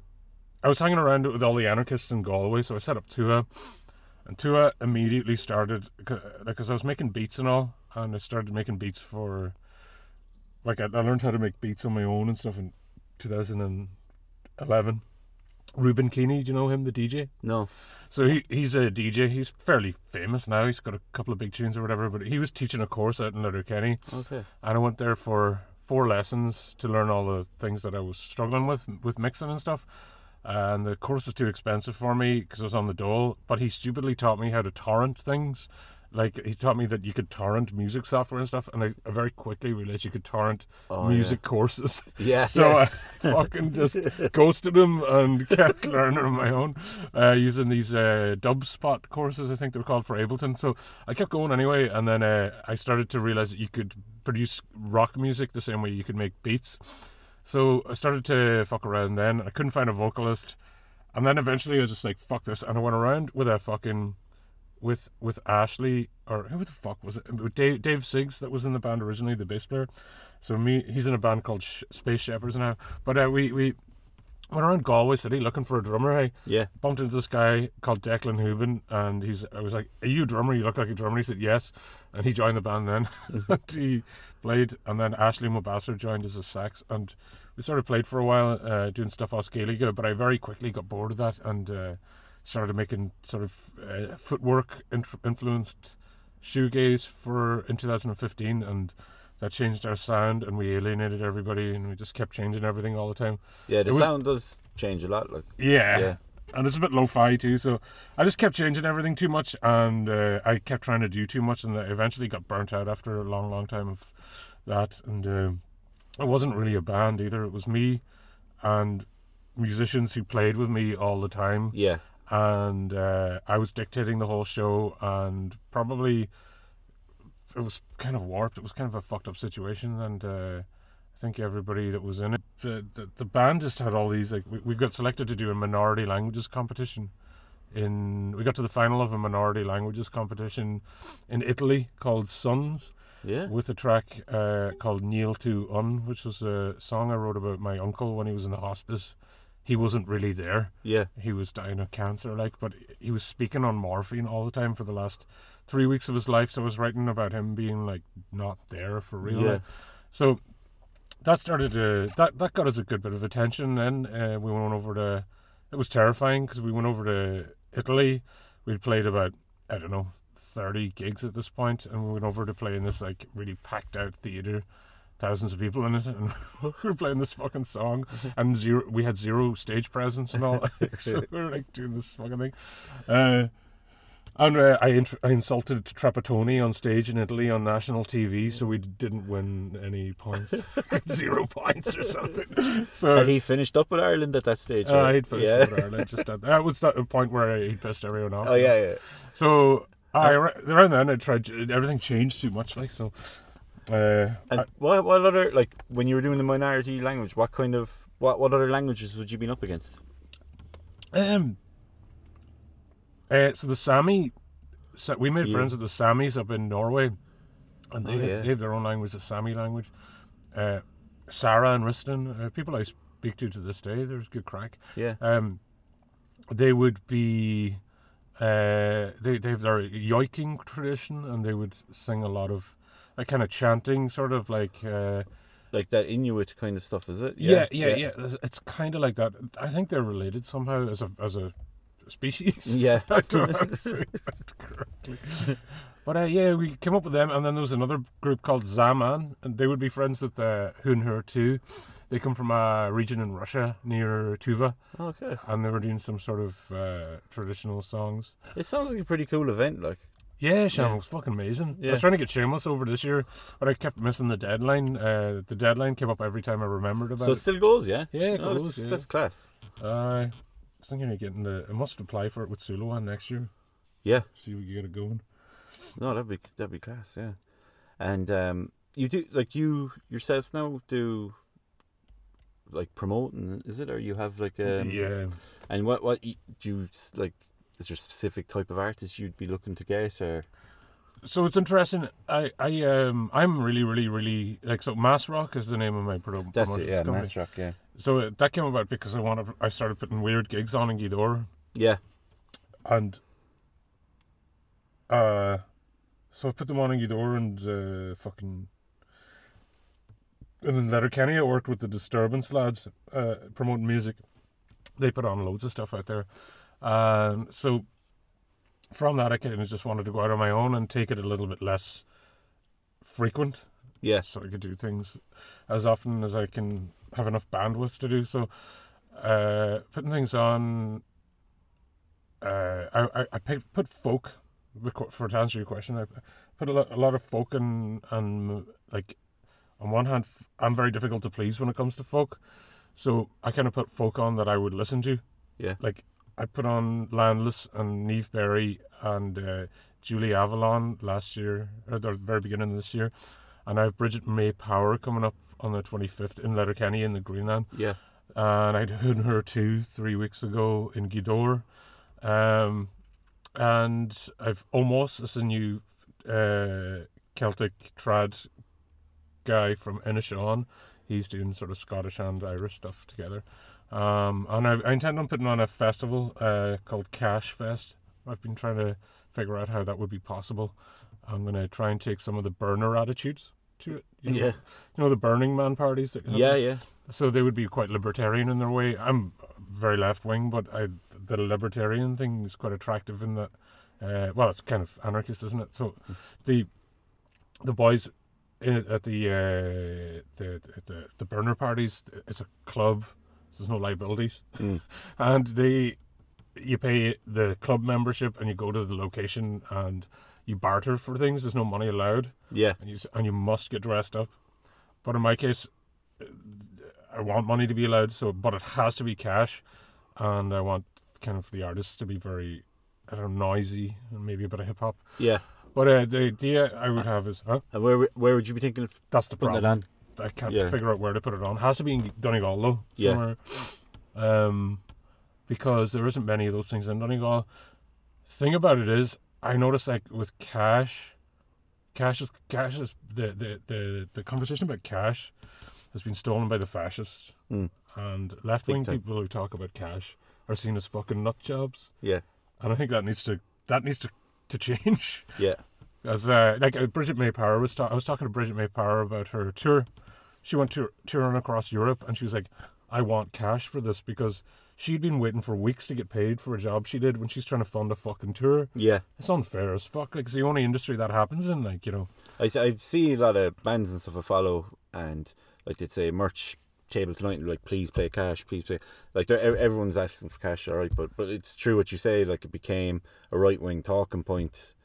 [SPEAKER 2] I was hanging around with all the anarchists in Galway, so I set up Tuath, and Tuath immediately started because I was making beats and all, and I started making beats for. Like I, I learned how to make beats on my own and stuff in 2011. Reuben Keeney, do you know him, the DJ?
[SPEAKER 1] no,
[SPEAKER 2] So he he's a DJ. He's fairly famous now. He's got a couple of big tunes or whatever. But he was teaching a course out in Letterkenny,
[SPEAKER 1] okay,
[SPEAKER 2] and I went there for four lessons to learn all the things that I was struggling with with mixing and stuff. And the course was too expensive for me because I was on the dole. But he stupidly taught me how to torrent things. Like he taught me that you could torrent music software and stuff, and I, I very quickly realized you could torrent
[SPEAKER 1] Oh,
[SPEAKER 2] music courses.
[SPEAKER 1] yeah,
[SPEAKER 2] So
[SPEAKER 1] yeah.
[SPEAKER 2] I fucking just ghosted him and kept learning on my own uh, using these uh, Dubspot courses, I think they were called for Ableton. So I kept going anyway, and then uh, I started to realize that you could produce rock music the same way you could make beats. So I started to fuck around then. I couldn't find a vocalist, and then eventually I was just like, fuck this. And I went around with a fucking with with Ashley or who the fuck was it? Dave Dave Siggs that was in the band originally, the bass player. So me, he's in a band called Sh- Space Shepherds now. But uh, we we went around Galway City looking for a drummer. Hey,
[SPEAKER 1] Yeah.
[SPEAKER 2] bumped into this guy called Declan Hooven, and he's. I was like, "Are you a drummer? You look like a drummer." He said, "Yes," and he joined the band. Then and he played, and then Ashley Mobasser joined as a sax, and we sort of played for a while, uh, doing stuff off Gaeilge. But I very quickly got bored of that and uh, started making sort of uh, footwork inf- influenced shoegaze for in 2015, and that changed our sound, and we alienated everybody, and we just kept changing everything all the time.
[SPEAKER 1] Yeah, the
[SPEAKER 2] was-
[SPEAKER 1] sound does change a lot. Like,
[SPEAKER 2] Yeah.
[SPEAKER 1] Yeah.
[SPEAKER 2] And it's a bit lo-fi too, so I just kept changing everything too much, and uh, I kept trying to do too much, and I eventually got burnt out after a long, long time of that. And uh, it wasn't really a band either; it was me and musicians who played with me all the time,
[SPEAKER 1] yeah,
[SPEAKER 2] and uh, I was dictating the whole show, and probably it was kind of warped. It was kind of a fucked up situation, and uh, I think everybody that was in it, the, the the band just had all these like we, we got selected to do a minority languages competition. In we got to the final of a minority languages competition in Italy called Suns
[SPEAKER 1] yeah.
[SPEAKER 2] with a track uh, called Kneel to Un, which was a song I wrote about my uncle when he was in the hospice. He wasn't really there
[SPEAKER 1] Yeah,
[SPEAKER 2] he was dying of cancer, like, but he was speaking on morphine all the time for the last three weeks of his life. So I was writing about him being like not there for real.
[SPEAKER 1] Yeah.
[SPEAKER 2] So that started to that that got us a good bit of attention. Then uh, we went over to. It was terrifying because we went over to Italy. We'd played about I don't know thirty gigs at this point, and we went over to play in this like really packed out theater. Thousands of people in it, and we were playing this fucking song, and zero. We had zero stage presence and all, so we were like doing this fucking thing. Uh, and uh, I int- I insulted Trapattoni on stage in Italy on national TV, so we didn't win any points, zero points or something. So
[SPEAKER 1] Had he finished up with Ireland at that stage?
[SPEAKER 2] uh, he'd finished
[SPEAKER 1] yeah.
[SPEAKER 2] with Ireland. Just at, that was the point where he pissed everyone off.
[SPEAKER 1] Oh yeah, yeah.
[SPEAKER 2] So I around then I tried. Everything changed too much, like so. Uh,
[SPEAKER 1] And
[SPEAKER 2] I-
[SPEAKER 1] what what other like when you were doing the minority language? What kind of what what other languages would you been up against?
[SPEAKER 2] Um. Uh, so the Sami, so we made
[SPEAKER 1] Yeah.
[SPEAKER 2] friends with the Samis up in Norway, and they,
[SPEAKER 1] Oh,
[SPEAKER 2] have,
[SPEAKER 1] yeah.
[SPEAKER 2] they have their own language, the Sami language. Uh, Sarah and Riston, uh, people I speak to to this day, there's good crack.
[SPEAKER 1] Yeah,
[SPEAKER 2] Um, they would be, uh, they they have their yoiking tradition, and they would sing a lot of, like kind of chanting, sort of like. Uh,
[SPEAKER 1] like that Inuit kind of stuff, is it?
[SPEAKER 2] yeah, yeah, yeah. It's, it's kind of like that. I think they're related somehow as a as a species.
[SPEAKER 1] yeah.
[SPEAKER 2] I don't know how to say that correctly. But uh, yeah, we came up with them, and then there was another group called Zaman, and they would be friends with uh, Huun-Huur-Tu. They come from a region in Russia near Tuva,
[SPEAKER 1] Okay,
[SPEAKER 2] and they were doing some sort of uh, traditional songs.
[SPEAKER 1] it sounds like a pretty cool event. Like,
[SPEAKER 2] Yeah, Seamus
[SPEAKER 1] Yeah.
[SPEAKER 2] was fucking amazing.
[SPEAKER 1] Yeah.
[SPEAKER 2] I was trying to get Seamus over this year, but I kept missing the deadline. Uh, the deadline came up every time I remembered about
[SPEAKER 1] so it
[SPEAKER 2] it.
[SPEAKER 1] still goes, yeah.
[SPEAKER 2] Yeah, it
[SPEAKER 1] Oh,
[SPEAKER 2] goes,
[SPEAKER 1] that's,
[SPEAKER 2] yeah.
[SPEAKER 1] that's class.
[SPEAKER 2] Uh, thinking of getting the. I must apply for it with Sulawan next year.
[SPEAKER 1] Yeah,
[SPEAKER 2] See if we can get it going.
[SPEAKER 1] no, that'd be that'd be class. Yeah, and um, you do like you yourself now do like promoting, is it, or you have like um,
[SPEAKER 2] yeah.
[SPEAKER 1] And what what do you like? Is there a specific type of artist you'd be looking to get, or
[SPEAKER 2] So it's interesting. I, I, um, I'm really, really, really like. So Mass Rock is the name of my pro-
[SPEAKER 1] that's
[SPEAKER 2] promotions
[SPEAKER 1] it? Yeah,
[SPEAKER 2] company.
[SPEAKER 1] Mass Rock. Yeah,
[SPEAKER 2] So that came about because I wanted. I started putting weird gigs on in Gweedore,
[SPEAKER 1] yeah,
[SPEAKER 2] and uh, so I put them on in Gweedore and uh, fucking. And in Letterkenny, I worked with the Disturbance lads, uh, promoting music. They put on loads of stuff out there. Um, so from that, I kind of just wanted to go out on my own and take it a little bit less frequent
[SPEAKER 1] yes,
[SPEAKER 2] so I could do things as often as I can have enough bandwidth to do. So, uh, putting things on, uh, I, I, I picked, put folk, for to answer your question, I put a lot, a lot of folk and, and like, on one hand, I'm very difficult to please when it comes to folk. So I kind of put folk on that I would listen to.
[SPEAKER 1] Yeah.
[SPEAKER 2] Like, I put on Landless and Neve Berry and uh, Julie Avalon last year, or the very beginning of this year. And I have Brigid Mae Power coming up on the 25th in Letterkenny in the Greenland.
[SPEAKER 1] yeah,
[SPEAKER 2] And I'd heard her too three weeks ago in Gweedore. Um, and I've almost this is a new uh, Celtic trad guy from Inishowen. He's doing sort of Scottish and Irish stuff together. Um, and I, I intend on putting on a festival uh, called Cash Fest. I've been trying to figure out how that would be possible. I'm going to try and take some of the burner attitudes to it. You know,
[SPEAKER 1] Yeah.
[SPEAKER 2] you know the Burning Man parties. That?
[SPEAKER 1] Yeah, yeah.
[SPEAKER 2] So they would be quite libertarian in their way. I'm very left wing, but I, the libertarian thing is quite attractive in that. Uh, well, it's kind of anarchist, isn't it? So the the boys in, at the, uh, the the the burner parties, it's a club. There's no liabilities,
[SPEAKER 1] Mm.
[SPEAKER 2] and they you pay the club membership and you go to the location and you barter for things. There's no money allowed
[SPEAKER 1] Yeah.
[SPEAKER 2] and you and you must get dressed up. But in my case, uh, I want money to be allowed, so but it has to be cash, and I want kind of the artists to be very, I don't know, noisy and maybe a bit of hip hop.
[SPEAKER 1] Yeah.
[SPEAKER 2] But uh, the idea I would have is, huh?
[SPEAKER 1] And where would- where would you be thinking
[SPEAKER 2] That's the problem. I can't
[SPEAKER 1] Yeah.
[SPEAKER 2] figure out where to put it on. It has to be in Donegal though,
[SPEAKER 1] Yeah.
[SPEAKER 2] somewhere. Um, because there isn't many of those things in Donegal. Thing about it is, I noticed like with cash, cash is cash is the the the, the conversation about cash has been stolen by the fascists
[SPEAKER 1] Mm.
[SPEAKER 2] and left wing people who talk about cash are seen as fucking nut jobs,
[SPEAKER 1] Yeah.
[SPEAKER 2] and I think that needs to that needs to to change.
[SPEAKER 1] Yeah.
[SPEAKER 2] As uh, like uh, Brigid Mae Power was, ta- I was talking to Brigid Mae Power about her tour. She went to tour- touring across Europe, and she was like, "I want cash for this because she'd been waiting for weeks to get paid for a job she did when she's trying to fund a fucking tour.
[SPEAKER 1] Yeah.
[SPEAKER 2] It's unfair as fuck. Like it's the only industry that happens in. Like you know,
[SPEAKER 1] I, I see a lot of bands and stuff I follow, and like they'd say merch table tonight, and like please pay cash, please pay. Like everyone's asking for cash, all right, but but it's true what you say. Like it became a right wing talking point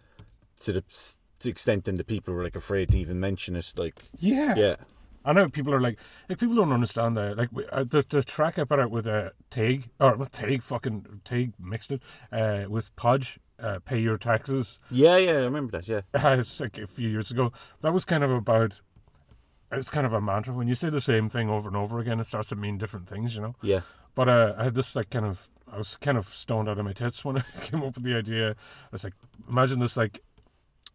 [SPEAKER 1] to the, to the extent that the people were like afraid to even mention it. Like
[SPEAKER 2] yeah,
[SPEAKER 1] yeah,
[SPEAKER 2] I know people are like, like people don't understand that. Like we- uh, the the track I put out with a uh, Tig or not Tig, fucking Tig mixed it uh, with Podge. Uh, pay your taxes.
[SPEAKER 1] yeah, yeah. I remember that. Yeah,
[SPEAKER 2] it's like a few years ago. That was kind of about. It's kind of a mantra. When you say the same thing over and over again, it starts to mean different things, you know.
[SPEAKER 1] yeah,
[SPEAKER 2] But uh, I had this like kind of. I was kind of stoned out of my tits when I came up with the idea. I was like, imagine this like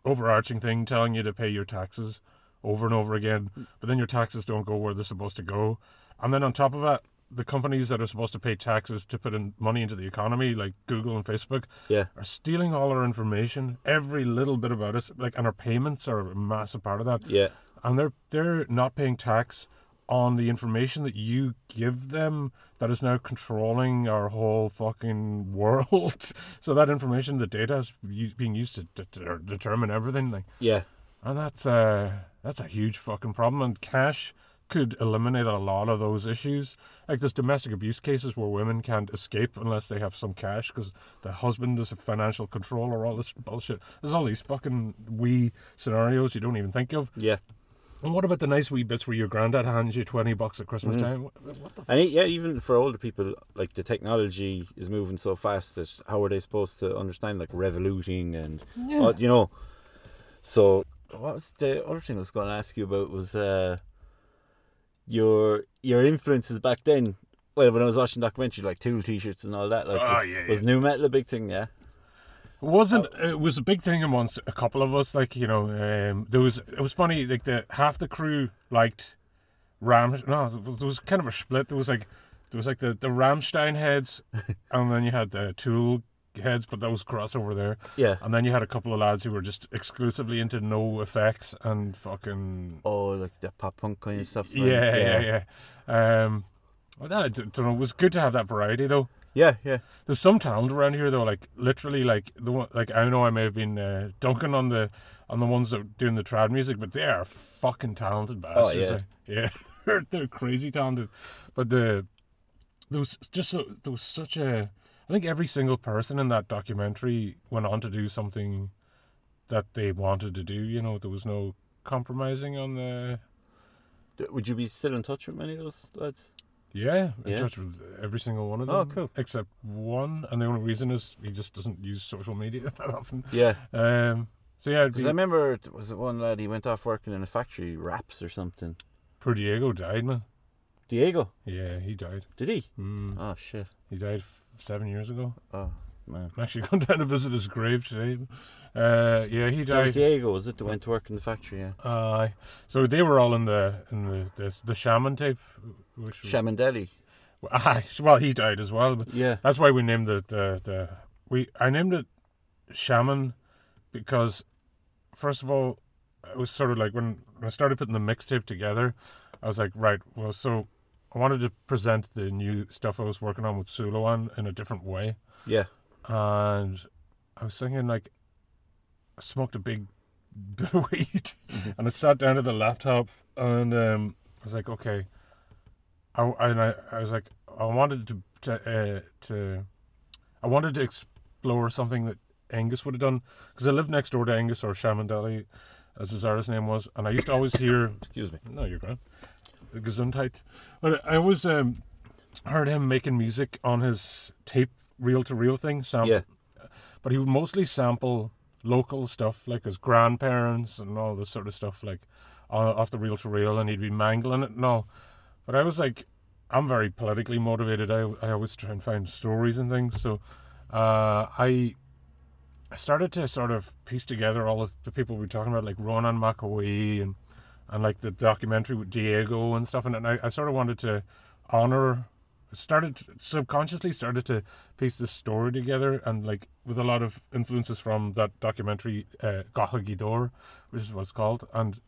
[SPEAKER 2] overarching thing telling you to pay your taxes over and over again, but then your taxes don't go where they're supposed to go, and then on top of that. The companies that are supposed to pay taxes to put in money into the economy, like Google and Facebook,
[SPEAKER 1] yeah,
[SPEAKER 2] are stealing all our information, every little bit about us, like, and our payments are a massive part of that.
[SPEAKER 1] yeah,
[SPEAKER 2] And they're they're not paying tax on the information that you give them that is now controlling our whole fucking world. so that information, the data is being used to de- determine everything, like,
[SPEAKER 1] yeah,
[SPEAKER 2] and that's uh that's a huge fucking problem. And cash could eliminate a lot of those issues. Like there's domestic abuse cases where women can't escape unless they have some cash because the husband is a financial control or all this bullshit. There's all these fucking wee scenarios you don't even think of.
[SPEAKER 1] yeah.
[SPEAKER 2] And what about the nice wee bits where your granddad hands you twenty bucks at Christmas
[SPEAKER 1] Mm-hmm.
[SPEAKER 2] time? What, what
[SPEAKER 1] And yeah, even for older people, like the technology is moving so fast that how are they supposed to understand like revoluting and
[SPEAKER 2] Yeah.
[SPEAKER 1] uh, you know? So what was the other thing I was going to ask you about was uh, your your influences back then. Well, when I was watching documentaries like Tool T-shirts and all that, like
[SPEAKER 2] Oh,
[SPEAKER 1] was,
[SPEAKER 2] yeah,
[SPEAKER 1] was new metal a big thing? Yeah,
[SPEAKER 2] It wasn't it was a big thing amongst a couple of us like you know um, there was it was funny like the half the crew liked Ram no there was, there was kind of a split there was like there was like the the Rammstein heads and then you had the Tool heads but that was crossover there
[SPEAKER 1] yeah.
[SPEAKER 2] and then you had a couple of lads who were just exclusively into NOFX and fucking
[SPEAKER 1] Oh, like the pop punk kind of stuff. right?
[SPEAKER 2] yeah yeah yeah um well, I don't know it was good to have that variety though
[SPEAKER 1] yeah, yeah.
[SPEAKER 2] There's some talent around here though, like literally, like the one, like I know I may have been uh, dunking on the on the ones that are doing the trad music, but they are fucking talented bastards.
[SPEAKER 1] Oh, yeah.
[SPEAKER 2] like, yeah, they're, they're crazy talented. But the there was just so there was such a. I think every single person in that documentary went on to do something that they wanted to do. You know, there was no compromising on the.
[SPEAKER 1] Would you be still in touch with many of those lads?
[SPEAKER 2] Yeah, in
[SPEAKER 1] Yeah.
[SPEAKER 2] touch with every single one of them.
[SPEAKER 1] Oh, cool.
[SPEAKER 2] Except one, and the only reason is he just doesn't use social media that often.
[SPEAKER 1] Yeah,
[SPEAKER 2] Um, so yeah,
[SPEAKER 1] because
[SPEAKER 2] be,
[SPEAKER 1] I remember it was it one lad he went off working in a factory, wraps or something.
[SPEAKER 2] poor Diego died, man.
[SPEAKER 1] Diego,
[SPEAKER 2] Yeah, he died.
[SPEAKER 1] did he?
[SPEAKER 2] Mm,
[SPEAKER 1] Oh shit.
[SPEAKER 2] he died f- seven years ago.
[SPEAKER 1] Oh, man.
[SPEAKER 2] I'm actually going down to visit his grave today. Uh, yeah, he
[SPEAKER 1] That was
[SPEAKER 2] died.
[SPEAKER 1] Diego, was it? That went to work in the factory, yeah.
[SPEAKER 2] Uh, so they were all in the in the the, the Shamman tape. Which
[SPEAKER 1] Shamandelli.
[SPEAKER 2] Aye, well, he died as well.
[SPEAKER 1] Yeah.
[SPEAKER 2] that's why we named it the the we. I named it Shamman because first of all, it was sort of like when, when I started putting the mixtape together, I was like, right, well, so I wanted to present the new stuff I was working on with Sulawan in a different way,
[SPEAKER 1] Yeah.
[SPEAKER 2] and I was thinking like, I smoked a big bit of weed, and I sat down at the laptop, and um, I was like, okay, I and I, I was like, I wanted to to uh, to, I wanted to explore something that Angus would have done because I lived next door to Angus or Shaman Deli, as his artist name was, and I used to always hear
[SPEAKER 1] Excuse me.
[SPEAKER 2] no, you're grand. Gesundheit. But I always um, heard him making music on his tape, reel to reel thing. Sam-
[SPEAKER 1] Yeah.
[SPEAKER 2] But he would mostly sample local stuff, like his grandparents and all this sort of stuff, like on, off the reel to reel, and he'd be mangling it and all. But I was like, I'm very politically motivated. I, I always try and find stories and things. So uh, I I started to sort of piece together all of the people we were talking about, like Ronan McAwee and and like the documentary with Diego and stuff. And, and I, I sort of wanted to honor, started subconsciously started to piece this story together, and like with a lot of influences from that documentary, uh, Gacha Gidor, which is what it's called, and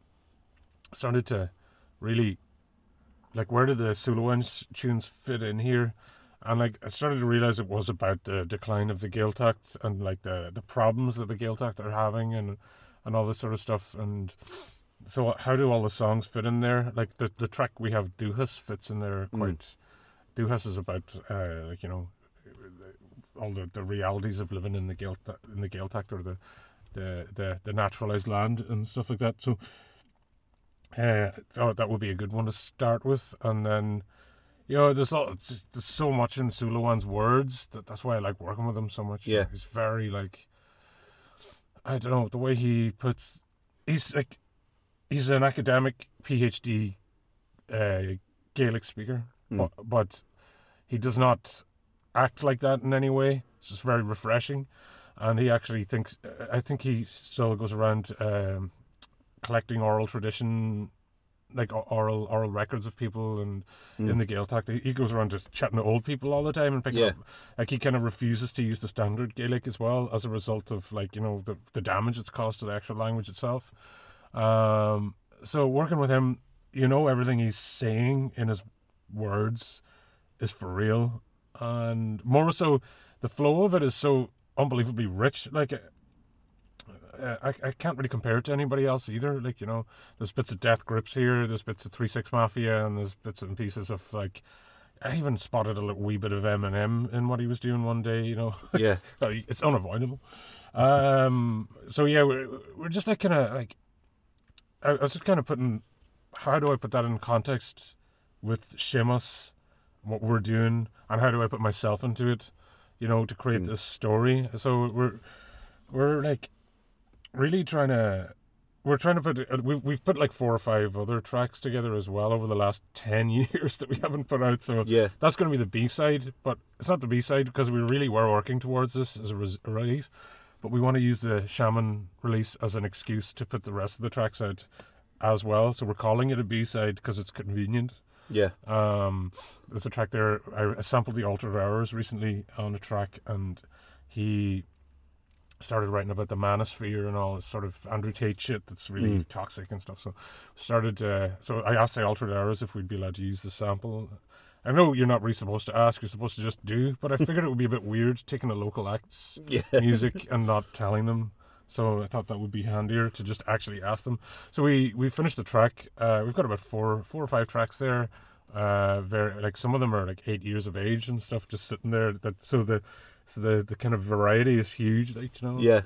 [SPEAKER 2] started to really like where did the Sulawan tunes fit in here? And like I started to realize it was about the decline of the Gaeltacht and like the the problems that the Gaeltacht are having and and all this sort of stuff. And so how do all the songs fit in there? Like the the track we have Dúchas fits in there quite. Dúchas is about uh, like you know all the, the realities of living in the Gael in the Gaeltacht or the the the, the naturalized land and stuff like that. So uh, thought that would be a good one to start with, and then you know there's all, just, there's so much in Sulawan's words that that's why I like working with him so much.
[SPEAKER 1] Yeah.
[SPEAKER 2] he's very like I don't know the way he puts he's like he's an academic PhD uh, Gaelic speaker,
[SPEAKER 1] Mm.
[SPEAKER 2] but but he does not act like that in any way. It's just very refreshing, and he actually thinks. I think he still goes around um, collecting oral tradition, like oral oral records of people, and in the Gaeltacht, he, he goes around just chatting to old people all the time and picking
[SPEAKER 1] Yeah.
[SPEAKER 2] up. Like he kind of refuses to use the standard Gaelic as well, as a result of like you know the the damage it's caused to the actual language itself. Um, so working with him, you know everything he's saying in his words is for real, and more so, the flow of it is so unbelievably rich. Like, uh, I I can't really compare it to anybody else either. Like, you know, there's bits of Death Grips here, there's bits of Three Six Mafia, and there's bits and pieces of like. I even spotted a little wee bit of Eminem in what he was doing one day. You know,
[SPEAKER 1] Yeah.
[SPEAKER 2] it's unavoidable. Um, so yeah, we're we're just like kind of like I, I was just kind of putting how do I put that in context with Seamus, what we're doing, and how do I put myself into it, you know, to create this story. So we're we're like really trying to we're trying to put uh, we've we've put like four or five other tracks together as well over the last ten years that we haven't put out. So
[SPEAKER 1] Yeah.
[SPEAKER 2] that's going to be the B side, but it's not the B side because we really were working towards this as a release. But we want to use the Shamman release as an excuse to put the rest of the tracks out as well. So we're calling it a B side because it's convenient.
[SPEAKER 1] Yeah.
[SPEAKER 2] Um, there's a track there. I, sampled the Altered Hours recently on a track, and he started writing about the manosphere and all this sort of Andrew Tate shit that's really toxic and stuff. So started. Uh, so I asked the Altered Hours if we'd be allowed to use the sample. I know you're not really supposed to ask; you're supposed to just do. But I figured it would be a bit weird taking a local act's
[SPEAKER 1] Yeah.
[SPEAKER 2] music and not telling them. So I thought that would be handier to just actually ask them. So we we finished the track. Uh, we've got about four four or five tracks there. Uh, very like some of them are like eight years of age and stuff, just sitting there. That so the so the the kind of variety is huge. Like you know.
[SPEAKER 1] Yeah.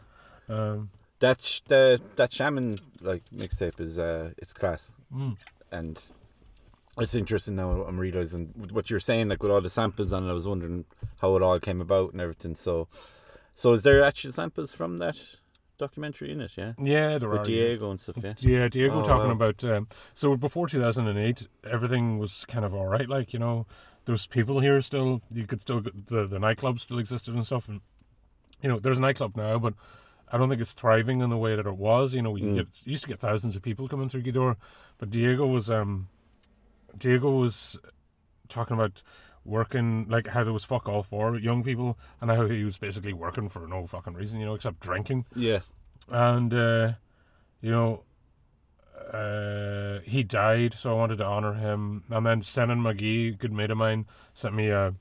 [SPEAKER 2] Um,
[SPEAKER 1] That sh- the that Shamman like mixtape is uh it's class,
[SPEAKER 2] Mm.
[SPEAKER 1] and it's interesting now. I'm realizing what you're saying, like with all the samples on it. I was wondering how it all came about and everything. So, so is there actual samples from that documentary in it? Yeah,
[SPEAKER 2] yeah, there
[SPEAKER 1] with
[SPEAKER 2] are.
[SPEAKER 1] Diego and stuff. Yeah,
[SPEAKER 2] Yeah, Diego
[SPEAKER 1] Oh,
[SPEAKER 2] talking
[SPEAKER 1] wow.
[SPEAKER 2] about um, so before two thousand and eight, everything was kind of all right. Like you know, there was people here still. You could still the the nightclubs still existed and stuff. And you know, there's a nightclub now, but I don't think it's thriving in the way that it was. You know, we
[SPEAKER 1] Mm.
[SPEAKER 2] get used to get thousands of people coming through Gaoth Dobhair, but Diego was um, Diego was talking about working like how there was fuck all for young people and how he was basically working for no fucking reason, you know, except drinking.
[SPEAKER 1] Yeah.
[SPEAKER 2] and uh, you know uh, he died so i wanted to honor him. And then Senan mcgee good mate of mine sent me a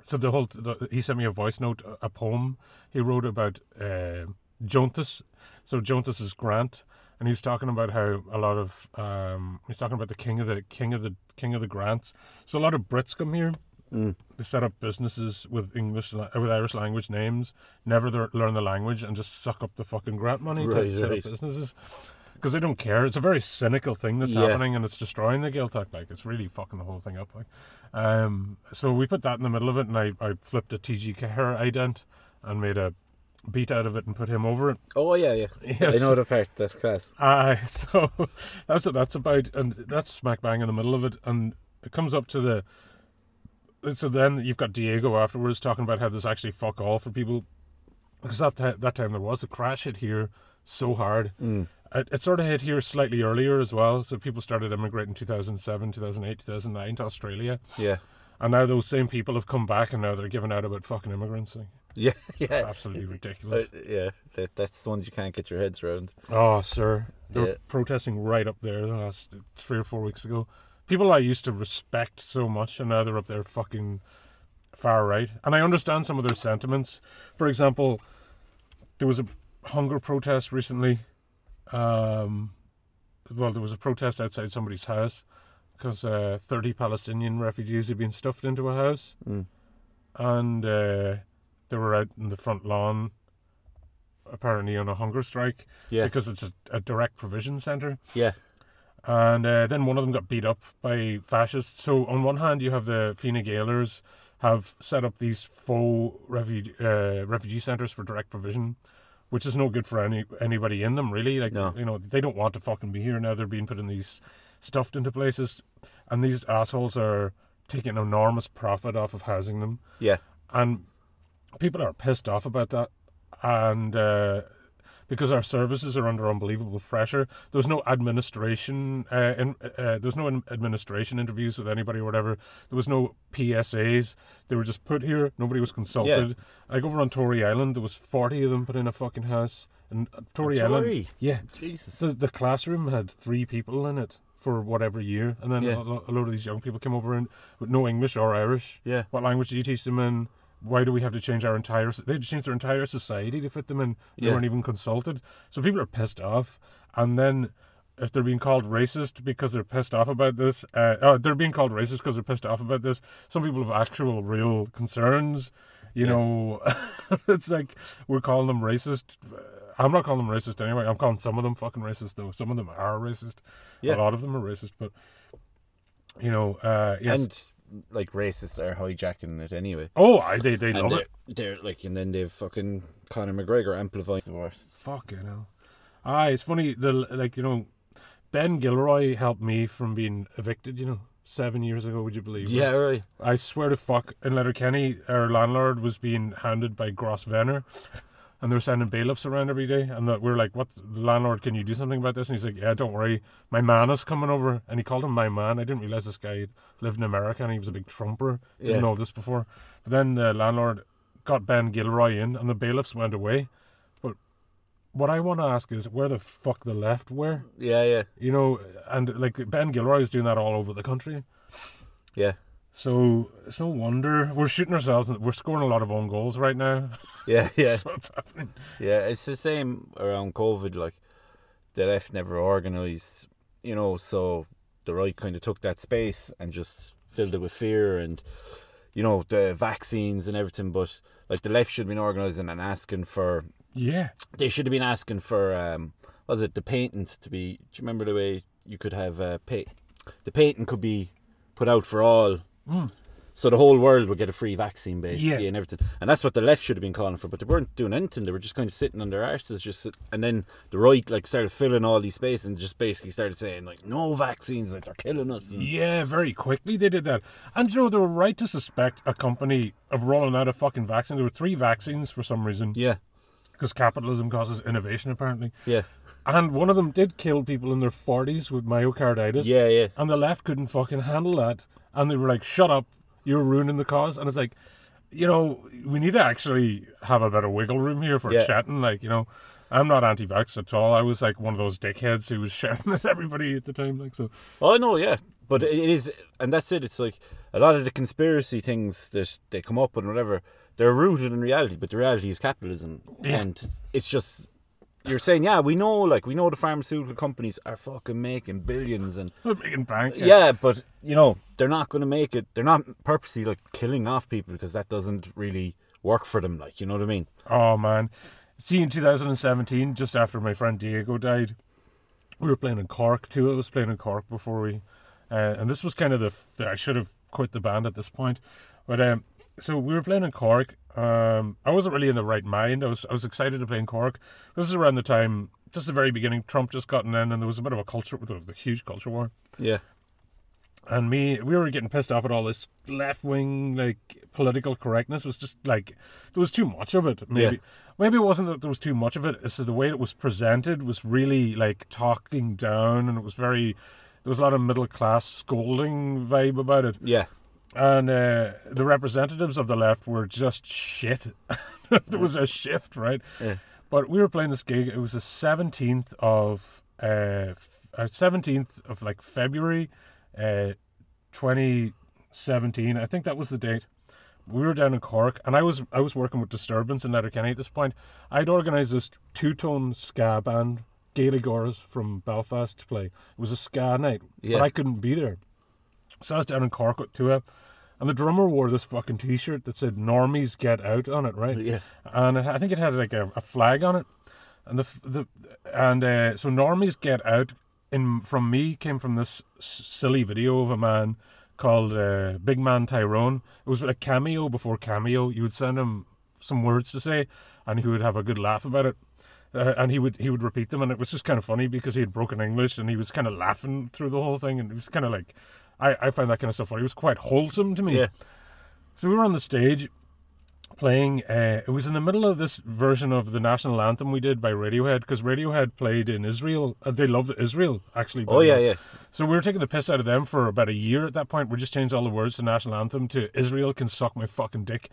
[SPEAKER 2] so the whole the, he sent me a voice note a, a poem he wrote about uh, deontas. So deontas is grant and he's talking about how a lot of um, he's talking about the king of the king of the king of the grants so a lot of brits come here
[SPEAKER 1] Mm.
[SPEAKER 2] they set up businesses with English with Irish language names, never learn the language, and just suck up the fucking grant money
[SPEAKER 1] Right,
[SPEAKER 2] to set up businesses because they don't care. It's a very cynical thing that's
[SPEAKER 1] Yeah.
[SPEAKER 2] happening, and it's destroying the Gaeltacht. Like it's really fucking the whole thing up. Like, um, so we put that in the middle of it, and I, I flipped a TG4 ident and made a beat out of it and put him over it.
[SPEAKER 1] Oh yeah, yeah.
[SPEAKER 2] Yes.
[SPEAKER 1] I know the part. That's class.
[SPEAKER 2] Aye, so that's what that's about, and that's smack bang in the middle of it, and it comes up to the. So then you've got Diego afterwards talking about how there's actually fuck all for people, because that ti- that time there was a crash hit here so hard.
[SPEAKER 1] Mm.
[SPEAKER 2] It, it sort of hit here slightly earlier as well, so people started immigrating 2007, 2008, 2009 to Australia,
[SPEAKER 1] Yeah.
[SPEAKER 2] and now those same people have come back and now they're giving out about fucking immigrants. Like,
[SPEAKER 1] Yeah.
[SPEAKER 2] it's
[SPEAKER 1] Yeah.
[SPEAKER 2] absolutely
[SPEAKER 1] Uh,
[SPEAKER 2] ridiculous.
[SPEAKER 1] yeah. That, that's the ones you can't get your heads around.
[SPEAKER 2] Oh, sir. They
[SPEAKER 1] Yeah.
[SPEAKER 2] protesting right up there the last three or four weeks ago. People I used to respect so much, and now they're up there fucking far right. And I understand some of their sentiments. For example, there was a hunger protest recently. Um, well, there was a protest outside somebody's house because uh, 30 Palestinian refugees had been stuffed into a house.
[SPEAKER 1] Mm.
[SPEAKER 2] And uh, they were out in the front lawn, apparently on a hunger strike
[SPEAKER 1] Yeah.
[SPEAKER 2] because it's a, a direct provision centre.
[SPEAKER 1] Yeah.
[SPEAKER 2] And uh, then one of them got beat up by fascists. So on one hand, you have the Fine Gaelers have set up these faux refugee uh, refugee centres for direct provision, which is no good for any anybody in them really. Like
[SPEAKER 1] No.
[SPEAKER 2] you know, they don't want to fucking be here now. They're being put in these stuffed into places, and these assholes are taking enormous profit off of housing them
[SPEAKER 1] Yeah.
[SPEAKER 2] and people are pissed off about that and uh, because our services are under unbelievable pressure there's no administration uh, in, uh, there's no administration interviews with anybody or whatever. There was no psas they were just put here. Nobody was consulted. Like over on tory island there was 40 of them put in a fucking house. And uh, tory island yeah.
[SPEAKER 1] Jesus.
[SPEAKER 2] the, the classroom had three people in it for whatever year. And then
[SPEAKER 1] Yeah.
[SPEAKER 2] a, a load of these young people came over and with no english or irish.
[SPEAKER 1] Yeah.
[SPEAKER 2] what language do you teach them in? Why do we have to change our entire? They had to change their entire society to fit them in. They
[SPEAKER 1] Yeah.
[SPEAKER 2] weren't even consulted. So people are pissed off, and then if they're being called racist because they're pissed off about this, uh, oh, they're being called racist because they're pissed off about this. Some people have actual, real concerns. You
[SPEAKER 1] Yeah.
[SPEAKER 2] know, it's like we're calling them racist. I'm not calling them racist anyway. I'm calling some of them fucking racist though. Some of them are racist.
[SPEAKER 1] Yeah.
[SPEAKER 2] A lot of them are racist, but you know, uh, yes.
[SPEAKER 1] And like racists are hijacking it anyway.
[SPEAKER 2] oh, I, they they
[SPEAKER 1] And
[SPEAKER 2] love
[SPEAKER 1] they're,
[SPEAKER 2] it.
[SPEAKER 1] they're like, and then they've fucking Conor McGregor amplifying the worst.
[SPEAKER 2] Fuck you know. Ah, it's funny. The like you know, Ben Gilroy helped me from being evicted. You know, seven years ago. Would you believe? it?
[SPEAKER 1] Yeah, right.
[SPEAKER 2] I swear to fuck. In Letterkenny, our landlord was being hounded by Gross Venner. And they were sending bailiffs around every day, and that we were like, "What, the landlord? Can you do something about this?" And he's like, "Yeah, don't worry, my man is coming over." And he called him my man. I didn't realize this guy lived in America, and he was a big trumper. Didn't
[SPEAKER 1] Yeah.
[SPEAKER 2] know this before. But then the landlord got Ben Gilroy in, and the bailiffs went away. But what I want to ask is, where the fuck the left were?
[SPEAKER 1] Yeah, yeah,
[SPEAKER 2] You know, and like Ben Gilroy is doing that all over the country.
[SPEAKER 1] yeah,
[SPEAKER 2] So it's no wonder we're shooting ourselves. We're scoring a lot of own goals right now.
[SPEAKER 1] yeah, yeah,
[SPEAKER 2] what's happening.
[SPEAKER 1] yeah. It's the same around COVID. Like the left never organised, you know. So the right kind of took that space and just filled it with fear and you know the vaccines and everything. But like the left should have been organising and asking for.
[SPEAKER 2] Yeah,
[SPEAKER 1] They should have been asking for. um Was it the patent to be? Do you remember the way you could have uh, pay? The patent could be put out for all. Mm. So the whole world would get a free vaccine, basically,
[SPEAKER 2] Yeah.
[SPEAKER 1] and everything. And that's what the left should have been calling for, but they weren't doing anything. They were just kind of sitting on their arses, just and then the right like started filling all these spaces and just basically started saying like, no vaccines, like they're killing us. And,
[SPEAKER 2] Yeah, very quickly they did that. And you know, they were right to suspect a company of rolling out a fucking vaccine. There were three vaccines for some reason,
[SPEAKER 1] yeah,
[SPEAKER 2] because capitalism causes innovation, apparently.
[SPEAKER 1] yeah,
[SPEAKER 2] And one of them did kill people in their 40s with myocarditis.
[SPEAKER 1] yeah, yeah.
[SPEAKER 2] And the left couldn't fucking handle that. And they were like, shut up, you're ruining the cause. And it's like, you know, we need to actually have a of wiggle room here for
[SPEAKER 1] Yeah.
[SPEAKER 2] chatting. Like, you know, I'm not anti vax at all. I was like one of those dickheads who was shouting at everybody at the time. Like, so,
[SPEAKER 1] Oh no, yeah, but it is, and that's it. It's like a lot of the conspiracy things that they come up with, and whatever, they're rooted in reality. But the reality is capitalism,
[SPEAKER 2] Yeah.
[SPEAKER 1] and it's just you're saying, yeah, we know, like we know the pharmaceutical companies are fucking making billions, and
[SPEAKER 2] we're making bank.
[SPEAKER 1] yeah, but you know they're not going to make it. They're not purposely like killing off people because that doesn't really work for them. Like you know what I mean?
[SPEAKER 2] Oh man. See in 2017, just after my friend Diego died, we were playing in Cork too. I was playing in Cork before we, uh, and this was kind of the, the. I should have quit the band at this point, but um, so we were playing in Cork. Um, I wasn't really in the right mind. I was I was excited to play in Cork. This is around the time, just the very beginning. Trump just gotten in, and there was a bit of a culture, there was a huge culture war
[SPEAKER 1] Yeah,
[SPEAKER 2] and me we were getting pissed off at all this left wing like political correctness was just like there was too much of it maybe
[SPEAKER 1] Yeah.
[SPEAKER 2] maybe it wasn't that there was too much of it it's the way it was presented was really like talking down and it was very there was a lot of middle class scolding vibe about it
[SPEAKER 1] yeah,
[SPEAKER 2] and uh, the representatives of the left were just shit. There was a shift right?
[SPEAKER 1] Yeah.
[SPEAKER 2] but we were playing this gig. It was the 17th of uh, uh, 17th of like february uh, 2017 i think that was the date. We were down in cork and i was i was working with disturbance in letterkenny at this point. I'd organized this two-tone ska band Gaeligors from belfast to play. It was a ska night
[SPEAKER 1] Yeah.
[SPEAKER 2] but i couldn't be there so I was down in Cork with Tuath, and the drummer wore this fucking T-shirt that said "Normies Get Out" on it, right?
[SPEAKER 1] Yeah.
[SPEAKER 2] And I think it had like a, a flag on it, and the the and uh, so "Normies Get Out" in from me came from this s- silly video of a man called uh, Big Man Tyrone. It was a cameo before cameo. You would send him some words to say, and he would have a good laugh about it. Uh, and he would he would repeat them, and it was just kind of funny because he had broken English, and he was kind of laughing through the whole thing, and it was kind of like, I I find that kind of stuff funny. It was quite wholesome to me.
[SPEAKER 1] yeah,
[SPEAKER 2] So we were on the stage playing. Uh, it was in the middle of this version of the national anthem we did by Radiohead because Radiohead played in Israel. Uh, they loved Israel actually.
[SPEAKER 1] oh yeah, yeah,
[SPEAKER 2] So we were taking the piss out of them for about a year at that point. We just changed all the words to national anthem to Israel can suck my fucking dick.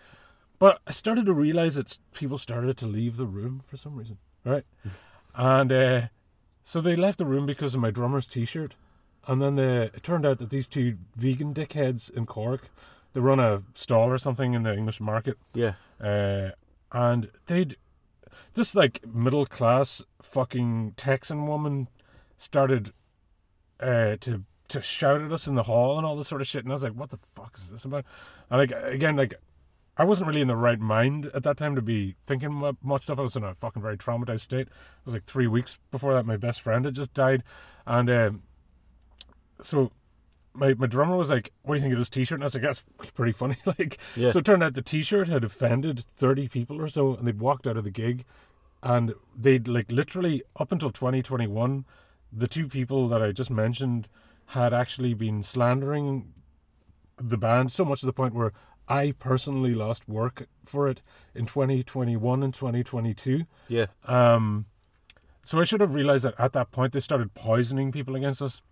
[SPEAKER 2] But I started to realize that people started to leave the room for some reason, right? and uh, so they left the room because of my drummer's T-shirt. And then the, it turned out that these two vegan dickheads in Cork, they run a stall or something in the English market,
[SPEAKER 1] yeah,
[SPEAKER 2] uh, and they'd this like middle class fucking Texan woman started uh, to to shout at us in the hall and all this sort of shit, and I was like, "What the fuck is this about?" And like again, like I wasn't really in the right mind at that time to be thinking much stuff. I was in a fucking very traumatized state. It was like three weeks before that. My best friend had just died, and um, so my, my drummer was like, "What do you think of this T-shirt?" And I was like, "That's pretty funny." like,
[SPEAKER 1] Yeah.
[SPEAKER 2] so it turned out the T-shirt had offended thirty people or so, and they'd walked out of the gig, and they'd like literally up until twenty twenty one, the two people that I just mentioned had actually been slandering the band so much to the point where I personally lost work for it in 2021 and 2022.
[SPEAKER 1] yeah,
[SPEAKER 2] Um, so I should have realized that at that point they started poisoning people against us,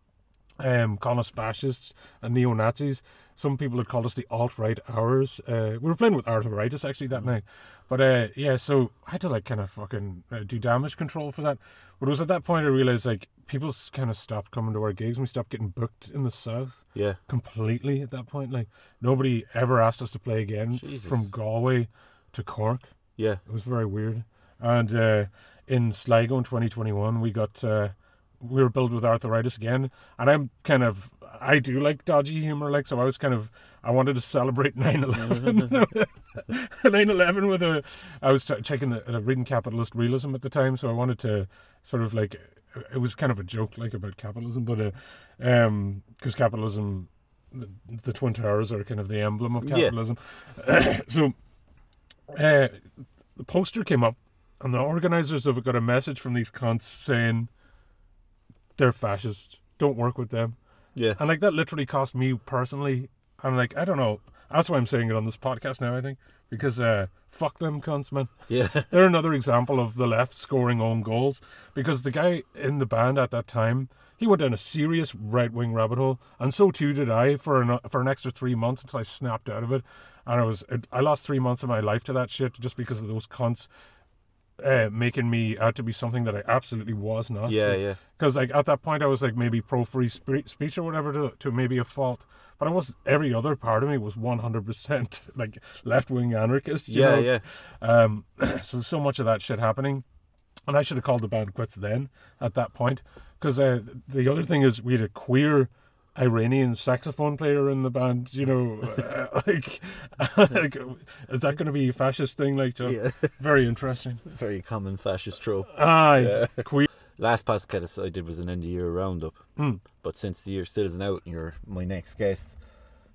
[SPEAKER 2] um, calling us fascists and neo Nazis. Some people had called us the alt right hours. Uh, we were playing with arthritis actually that night, but uh, yeah, so I had to like kind of fucking uh, do damage control for that. But it was at that point I realized like people kind of stopped coming to our gigs and we stopped getting booked in the south
[SPEAKER 1] yeah,
[SPEAKER 2] completely at that point. Like nobody ever asked us to play again
[SPEAKER 1] Jesus.
[SPEAKER 2] from Galway to Cork.
[SPEAKER 1] yeah,
[SPEAKER 2] It was very weird. And uh, in Sligo in 2021, we got uh, we were billed with arthritis again. And I'm kind of I do like dodgy humor, like so. I was kind of I wanted to celebrate 9/11. 9/11 with a I was checking the uh, reading capitalist realism at the time, so I wanted to sort of like it was kind of a joke like about capitalism, but uh, um because capitalism the, the twin towers are kind of the emblem of
[SPEAKER 1] Yeah.
[SPEAKER 2] capitalism. so, uh, the poster came up, and the organizers of it got a message from these cons saying they're fascist. Don't work with them.
[SPEAKER 1] Yeah.
[SPEAKER 2] And like that literally cost me personally. I'm like, I don't know. That's why I'm saying it on this podcast now. I think because uh, fuck them cunts, man.
[SPEAKER 1] Yeah.
[SPEAKER 2] They're another example of the left scoring own goals because the guy in the band at that time he went down a serious right wing rabbit hole, and so too did I for an for an extra three months until I snapped out of it, and I was I lost three months of my life to that shit just because of those cunts. Uh, making me out to be something that I absolutely was not.
[SPEAKER 1] Yeah, yeah.
[SPEAKER 2] Because like at that point, I was like maybe pro free spe- speech or whatever to, to maybe a fault, but I was every other part of me was one hundred percent like left wing anarchist. you
[SPEAKER 1] Yeah,
[SPEAKER 2] know?
[SPEAKER 1] yeah.
[SPEAKER 2] Um, so so much of that shit happening, and I should have called the band quits then at that point. Because uh, the other thing is we had a queer Iranian saxophone player in the band. You know, uh, like, like, is that going to be a fascist thing? Like?
[SPEAKER 1] Yeah.
[SPEAKER 2] very interesting.
[SPEAKER 1] Very common fascist trope.
[SPEAKER 2] Aye, queer.
[SPEAKER 1] Last podcast I did was an end of year roundup.
[SPEAKER 2] Hmm.
[SPEAKER 1] But since the year still isn't out and you're my next guest,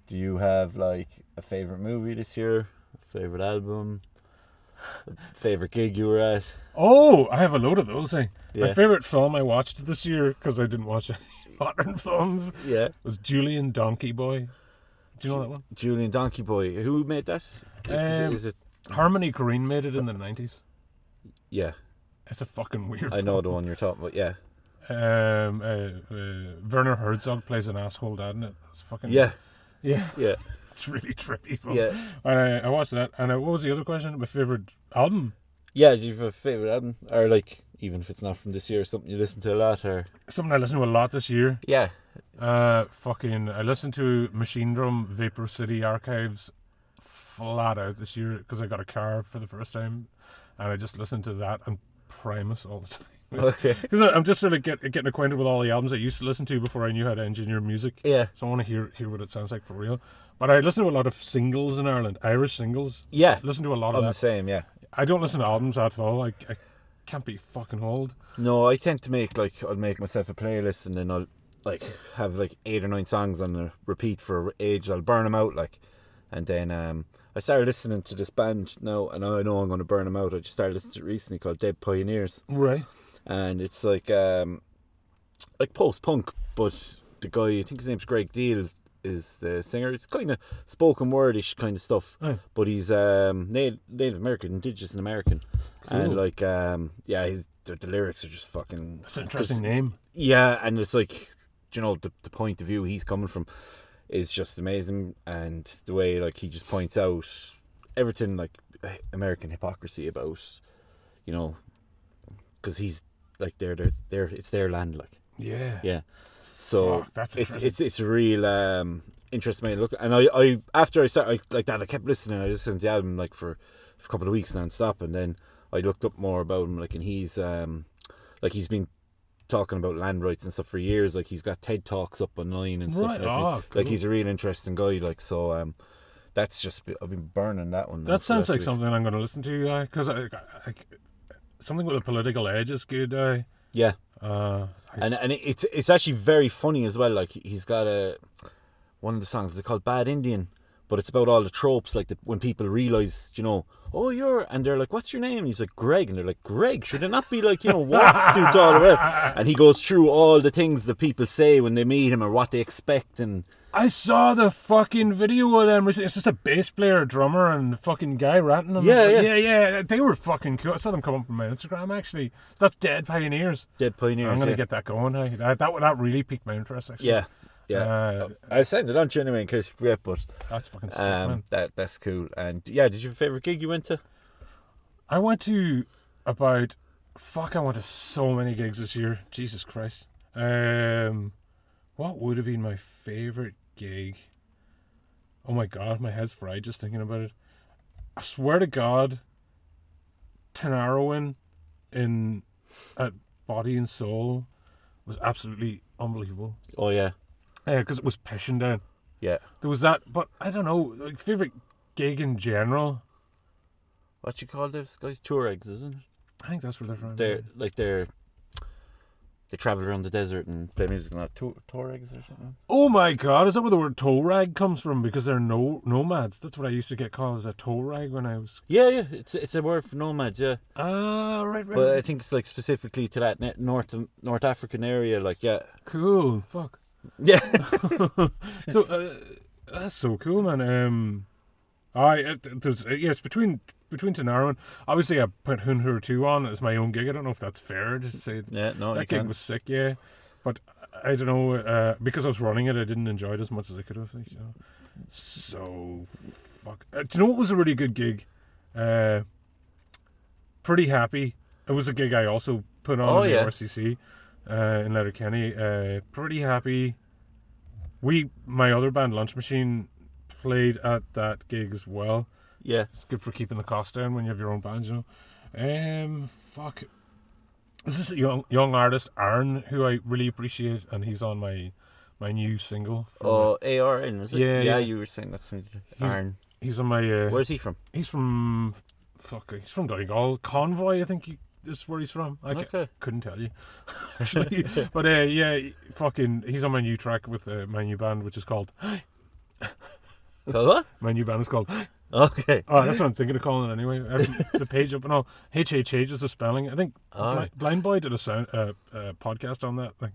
[SPEAKER 1] do you have like a favourite movie this year? Favourite album? Favourite gig you were at?
[SPEAKER 2] Oh, I have a load of those. Eh? My favorite film I watched this year because I didn't watch any modern films
[SPEAKER 1] Yeah.
[SPEAKER 2] was Julien Donkey Boy. Do you know that one?
[SPEAKER 1] Julien Donkey Boy. Who made that? Is, it,
[SPEAKER 2] Um,
[SPEAKER 1] is it
[SPEAKER 2] Harmony Korine made it in the nineties.
[SPEAKER 1] Yeah.
[SPEAKER 2] It's a fucking weird.
[SPEAKER 1] I know the one you're talking about, yeah.
[SPEAKER 2] Um, uh, uh, Werner Herzog plays an asshole dad in it. It's fucking
[SPEAKER 1] Yeah.
[SPEAKER 2] yeah.
[SPEAKER 1] Yeah.
[SPEAKER 2] It's really trippy. Film.
[SPEAKER 1] Yeah.
[SPEAKER 2] And I, I watched that. And uh, what was the other question? My favorite album?
[SPEAKER 1] Yeah, do you have a favourite album? Or like even if it's not from this year, something you listen to a lot or
[SPEAKER 2] Something I listen to a lot this year.
[SPEAKER 1] Yeah.
[SPEAKER 2] Uh, fucking. I listened to Machinedrum Vapor City Archives flat out this year because I got a car for the first time, and I just listened to that and Primus all the time.
[SPEAKER 1] Okay.
[SPEAKER 2] Because I'm just sort of get, getting acquainted with all the albums I used to listen to before I knew how to engineer music.
[SPEAKER 1] Yeah.
[SPEAKER 2] So I want to hear hear what it sounds like for real. But I listen to a lot of singles in Ireland, Irish singles.
[SPEAKER 1] Yeah.
[SPEAKER 2] Listen to a lot of
[SPEAKER 1] I'm the same, yeah.
[SPEAKER 2] I don't listen to albums at all. I, I can't be fucking old.
[SPEAKER 1] No, I tend to make like I'll make myself a playlist and then I'll like have like eight or nine songs on a repeat for age. I'll burn them out like, and then um I started listening to this band now, and I know I'm going to burn them out. I just started listening to it recently called Dead Pioneers,
[SPEAKER 2] Right.
[SPEAKER 1] and it's like um like post punk, but the guy I think his name's Greg Deal is the singer. It's kind of spoken wordish kind of stuff,
[SPEAKER 2] Aye.
[SPEAKER 1] but he's um Native, Native American, Indigenous and American, and like um yeah, his, the, the lyrics are just fucking.
[SPEAKER 2] That's an interesting name.
[SPEAKER 1] Yeah, and it's like, you know, the the point of view he's coming from is just amazing, and the way like he just points out everything like American hypocrisy about, you know, because he's like they're they're they're it's their land, like
[SPEAKER 2] Yeah.
[SPEAKER 1] yeah. So
[SPEAKER 2] Fuck, that's
[SPEAKER 1] it's it's it's a real um interesting way to look. And I I after I started like that, I kept listening. I listened to the album like for, for a couple of weeks non-stop, and then I looked up more about him. Like, and he's um like he's been talking about land rights and stuff for years. Like he's got TED talks up online and stuff.
[SPEAKER 2] Right,
[SPEAKER 1] and everything.
[SPEAKER 2] ah,
[SPEAKER 1] Like he's a real interesting guy. Like so um. That's just I've been burning that one.
[SPEAKER 2] That sounds like
[SPEAKER 1] something.
[SPEAKER 2] I'm going to listen to, because I, I, I, something with a political edge is good. Uh,
[SPEAKER 1] Yeah,
[SPEAKER 2] uh,
[SPEAKER 1] and and it's it's actually very funny as well. Like he's got a one of the songs is called Bad Indian, but it's about all the tropes. Like the, when people realize, you know, oh you're, and they're like, what's your name? And he's like Greg, and they're like Greg. Should it not be like you know what's too tall? And he goes through all the things that people say when they meet him or what they expect, and
[SPEAKER 2] I saw the fucking video of them recently. It's just a bass player, a drummer, and the fucking guy ranting them.
[SPEAKER 1] Yeah, yeah.
[SPEAKER 2] yeah, yeah. They were fucking cool. I saw them come up on my Instagram actually. So that's Dead Pioneers.
[SPEAKER 1] Dead Pioneers.
[SPEAKER 2] I'm gonna
[SPEAKER 1] yeah.
[SPEAKER 2] get that going. That, that that really piqued my interest. Actually.
[SPEAKER 1] yeah. Yeah,
[SPEAKER 2] Uh,
[SPEAKER 1] I sent it on to you anyway in case you forget, but
[SPEAKER 2] That's fucking sick, man.
[SPEAKER 1] um, that that's cool. And yeah, did you have a favorite gig you went to?
[SPEAKER 2] I went to about fuck. I went to so many gigs this year. Jesus Christ. Um, what would have been my favorite gig? Oh my god, my head's fried just thinking about it. I swear to God, Tinariwen in at Body and Soul was absolutely unbelievable.
[SPEAKER 1] Oh yeah, yeah,
[SPEAKER 2] because it was pissing down.
[SPEAKER 1] yeah.
[SPEAKER 2] There was that, but I don't know. Like favorite gig in general.
[SPEAKER 1] What you call those guys? Tuaregs, isn't it?
[SPEAKER 2] I think that's where they're from.
[SPEAKER 1] They're like they're they travel around the desert and play music and that. Tor- or something.
[SPEAKER 2] Oh my god, is that where the word Torag comes from? Because they're no nomads. That's what I used to get called as a Torag when I was.
[SPEAKER 1] Yeah, yeah, it's it's a word for nomads. Yeah,
[SPEAKER 2] Ah, right, right.
[SPEAKER 1] but I think it's like specifically to that North North African area. Like, yeah,
[SPEAKER 2] cool. Fuck.
[SPEAKER 1] yeah,
[SPEAKER 2] So uh, that's so cool, man. Um, I it, there's uh, yes between between Tanaro and obviously I put Hunter two on as my own gig. I don't know if that's fair to say
[SPEAKER 1] yeah. No,
[SPEAKER 2] that gig
[SPEAKER 1] can.
[SPEAKER 2] was sick, yeah. But I don't know uh, because I was running it, I didn't enjoy it as much as I could have. You know? So fuck. Uh, do you know what was a really good gig? Uh, pretty happy. It was a gig I also put on
[SPEAKER 1] Oh,
[SPEAKER 2] in the. RCC uh, in Letterkenny. Uh, pretty happy. We, my other band, Lunch Machine, played at that gig as well.
[SPEAKER 1] Yeah,
[SPEAKER 2] It's good for keeping the cost down when you have your own band, you know. Um, fuck. This is a young young artist, Aaron, who I really appreciate, and he's on my my new single.
[SPEAKER 1] oh, ARN was it?
[SPEAKER 2] Yeah,
[SPEAKER 1] yeah.
[SPEAKER 2] yeah.
[SPEAKER 1] You were saying that to me. Arn.
[SPEAKER 2] He's on my. Uh,
[SPEAKER 1] Where's he from?
[SPEAKER 2] he's from. Fuck, he's from Donegal. Convoy, I think he, is where he's from. I
[SPEAKER 1] Okay.
[SPEAKER 2] couldn't tell you, actually. but uh, yeah, fucking, he's on my new track with uh, my new band, which is called.
[SPEAKER 1] What?
[SPEAKER 2] My new band is called.
[SPEAKER 1] Okay.
[SPEAKER 2] Oh, that's what I'm thinking of calling it anyway. The page up and all. HHH is the spelling. I think
[SPEAKER 1] right.
[SPEAKER 2] Blind Boy did a sound uh, uh, podcast on that. Like,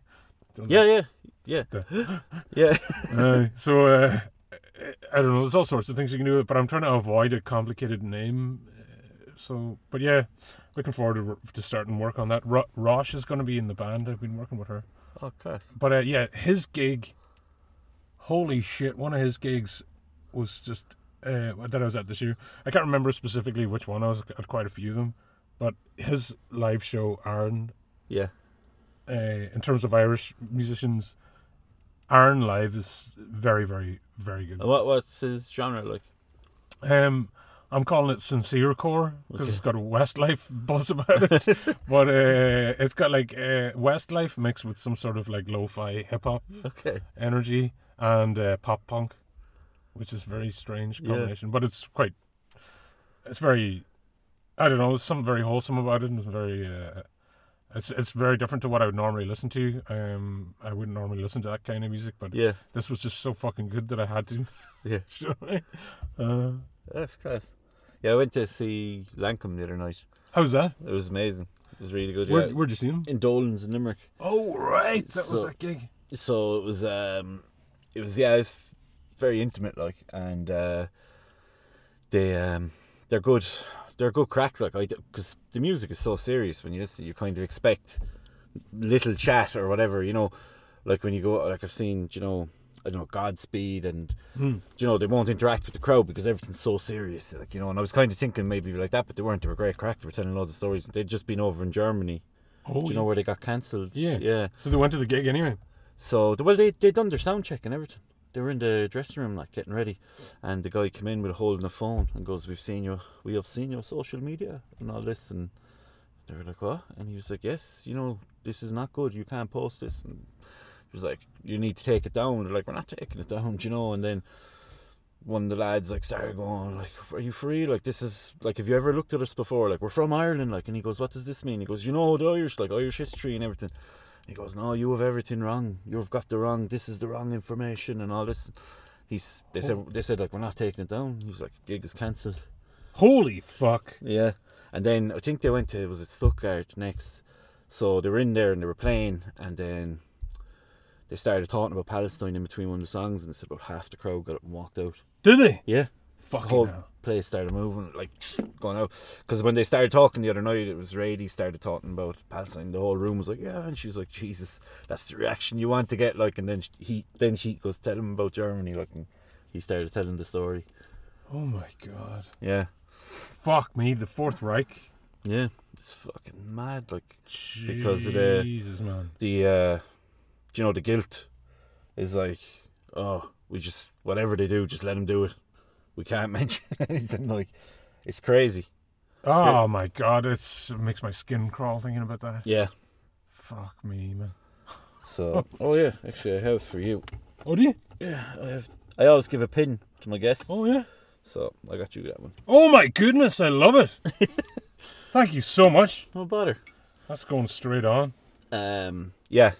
[SPEAKER 1] Yeah, yeah, yeah,
[SPEAKER 2] The-
[SPEAKER 1] yeah.
[SPEAKER 2] Uh, so uh, I don't know. There's all sorts of things you can do, but I'm trying to avoid a complicated name. Uh, So, but yeah, looking forward to, to starting work on that. Ro- Rosh is going to be in the band. I've been working with her.
[SPEAKER 1] Oh, class.
[SPEAKER 2] But uh, yeah, his gig. Holy shit! One of his gigs was just uh, that I was at this year. I can't remember specifically which one. I was at quite a few of them, but his live show, Aaron,
[SPEAKER 1] Yeah.
[SPEAKER 2] uh, in terms of Irish musicians, Aaron live is very, very, very good.
[SPEAKER 1] What what's his genre like?
[SPEAKER 2] Um, I'm calling it sincere core because it's got a Westlife buzz about it, but uh, it's got like uh, Westlife mixed with some sort of like lo-fi hip hop
[SPEAKER 1] Okay.
[SPEAKER 2] energy and uh, pop punk, which is very strange
[SPEAKER 1] Yeah.
[SPEAKER 2] combination. But it's quite, it's very, I don't know, there's something very wholesome about it, and it's very, uh, it's it's very different to what I would normally listen to. Um, I wouldn't normally listen to that kind of music, but
[SPEAKER 1] Yeah.
[SPEAKER 2] this was just so fucking good that I had to.
[SPEAKER 1] Yeah.
[SPEAKER 2] You know what I mean? uh,
[SPEAKER 1] That's class. Yeah, I went to see Lankum the other night.
[SPEAKER 2] how's that?
[SPEAKER 1] It was amazing. It was really good.
[SPEAKER 2] Where,
[SPEAKER 1] yeah.
[SPEAKER 2] where'd you see him?
[SPEAKER 1] in Dolan's in Limerick.
[SPEAKER 2] Oh right, that was
[SPEAKER 1] So-
[SPEAKER 2] that gig.
[SPEAKER 1] So it was um it was yeah, it was very intimate like and uh they um they're good they're a good crack like I because the music is so serious when you listen you kind of expect little chat or whatever you know like when you go like I've seen you know I don't know Godspeed and
[SPEAKER 2] Hmm.
[SPEAKER 1] you know they won't interact with the crowd because everything's so serious like you know and I was kind of thinking maybe like that but they weren't they were great crack they were telling loads of stories they'd just been over in Germany
[SPEAKER 2] Oh,
[SPEAKER 1] you know where they got cancelled
[SPEAKER 2] Yeah.
[SPEAKER 1] yeah
[SPEAKER 2] so they went to the gig anyway.
[SPEAKER 1] so well, they they done their sound check and everything. They were in the dressing room like getting ready, and the guy came in with a holding the phone and goes, "We've seen you. We have seen your social media and all this." And they were like, "What?" And he was like, "Yes, you know this is not good. You can't post this." And he was like, "You need to take it down." They're like, "We're not taking it down," do you know. And then one of the lads like started going like, "Are you free? Like this is like, have you ever looked at us before? Like we're from Ireland." Like, and he goes, "What does this mean?" He goes, "You know the Irish, like Irish history and everything." He goes, "No, you have everything wrong. You've got the wrong. This is the wrong information and all this." He's. They said. They said like we're not taking it down. He's like, "Gig is cancelled."
[SPEAKER 2] Holy fuck!
[SPEAKER 1] Yeah. And then I think they went to was it Stuttgart next. So they were in there and they were playing, and then they started talking about Palestine in between one of the songs, and they said about half the crowd got up and walked out.
[SPEAKER 2] Did they?
[SPEAKER 1] Yeah. The
[SPEAKER 2] Fucking
[SPEAKER 1] whole
[SPEAKER 2] hell.
[SPEAKER 1] place started moving, like going out. Because when they started talking the other night, it was Radie started talking about Palestine. The whole room was like, "Yeah," and she was like, "Jesus, that's the reaction you want to get." Like, and then sh- he, then she goes, "Tell him about Germany." Like, and he started telling the story.
[SPEAKER 2] Oh my god!
[SPEAKER 1] Yeah,
[SPEAKER 2] Fuck me, the Fourth Reich.
[SPEAKER 1] yeah, it's fucking mad. Like Because of the-
[SPEAKER 2] Jesus, man.
[SPEAKER 1] the, uh you know, the guilt is like, oh, we just whatever they do, just let them do it. We can't mention anything. Like, it's crazy.
[SPEAKER 2] Oh my god, it's, it makes my skin crawl thinking about that.
[SPEAKER 1] Yeah.
[SPEAKER 2] Fuck me, man.
[SPEAKER 1] So, oh yeah, actually, I have for you.
[SPEAKER 2] Oh, do you?
[SPEAKER 1] Yeah, I have. I always give a pin to my guests.
[SPEAKER 2] Oh yeah.
[SPEAKER 1] So I got you that one.
[SPEAKER 2] Oh my goodness, I love it. Thank you so much.
[SPEAKER 1] No bother.
[SPEAKER 2] That's going straight on.
[SPEAKER 1] Um, yeah.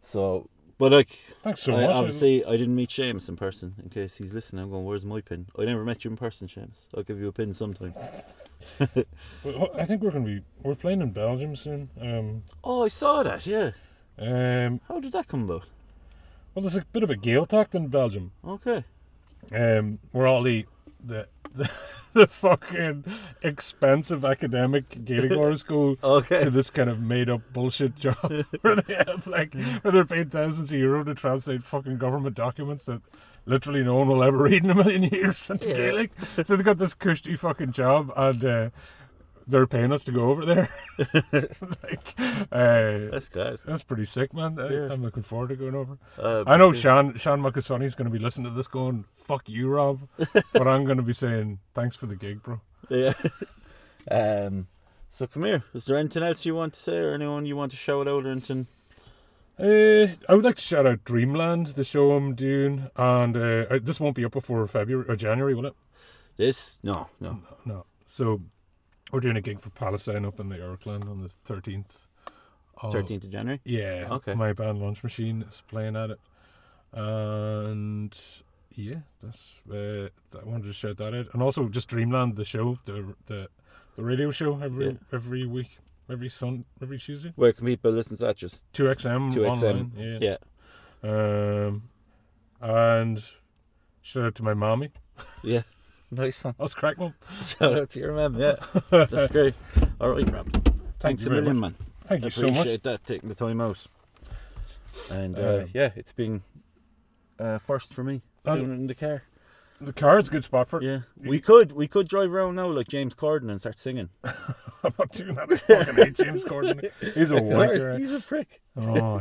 [SPEAKER 1] So, but like,
[SPEAKER 2] Thanks so
[SPEAKER 1] I,
[SPEAKER 2] much.
[SPEAKER 1] obviously, I didn't meet Seamus in person. In case he's listening, I'm going. Where's my pin? I never met you in person, Seamus. I'll give you a pin sometime.
[SPEAKER 2] I think we're going to be we're playing in Belgium soon. Um,
[SPEAKER 1] Oh, I saw that. Yeah.
[SPEAKER 2] um,
[SPEAKER 1] How did that come about?
[SPEAKER 2] well, there's a bit of a Gaeltacht in Belgium.
[SPEAKER 1] Okay.
[SPEAKER 2] um, where all the the the, the fucking expensive academic Gaelic go
[SPEAKER 1] Okay.
[SPEAKER 2] to this kind of made up bullshit job where they have like where they're paid thousands of euro to translate fucking government documents that literally no one will ever read in a million years into
[SPEAKER 1] Yeah.
[SPEAKER 2] Gaelic. So they got this cushy fucking job and uh, they're paying us to go over there. like, uh,
[SPEAKER 1] That's class.
[SPEAKER 2] that's pretty sick, man. I,
[SPEAKER 1] Yeah.
[SPEAKER 2] I'm looking forward to going over.
[SPEAKER 1] Uh,
[SPEAKER 2] I know Sean Sean Makasoni's going to be listening to this going, fuck you, Rob. but I'm going to be saying, thanks for the gig, bro.
[SPEAKER 1] Yeah. um. So come here. Is there anything else you want to say, or anyone you want to shout out, or anything?
[SPEAKER 2] Uh, I would like to shout out Dreamland, the show I'm doing. And uh, this won't be up before February or January, will it?
[SPEAKER 1] This? No, no.
[SPEAKER 2] No. So we're doing a gig for Palestine up in the Irkland on the 13th.
[SPEAKER 1] Thirteenth of January.
[SPEAKER 2] Yeah.
[SPEAKER 1] Okay.
[SPEAKER 2] My band Lunch Machine is playing at it. And yeah, that's uh, I wanted to shout that out. And also just Dreamland, the show, the the, the radio show every
[SPEAKER 1] Yeah.
[SPEAKER 2] every week, every sun, every Tuesday.
[SPEAKER 1] Where can people listen to that? Just
[SPEAKER 2] Two XM
[SPEAKER 1] two XM,
[SPEAKER 2] Yeah.
[SPEAKER 1] Yeah.
[SPEAKER 2] Um, and shout out to my mommy.
[SPEAKER 1] Yeah. Nice one.
[SPEAKER 2] That's crack mum.
[SPEAKER 1] Shout out to your mum. Yeah. That's great. All right, Rob. Thanks
[SPEAKER 2] you
[SPEAKER 1] a million, man.
[SPEAKER 2] Thank
[SPEAKER 1] I
[SPEAKER 2] you so much.
[SPEAKER 1] appreciate that taking the time out. And uh,
[SPEAKER 2] Um,
[SPEAKER 1] yeah, it's been uh, first for me doing it in the car.
[SPEAKER 2] The car's a good spot for it.
[SPEAKER 1] Yeah, we could we could drive around now like James Corden and start singing.
[SPEAKER 2] I'm not doing that. I fucking hate James Corden. He's a wanker.
[SPEAKER 1] He's a prick.
[SPEAKER 2] Oh,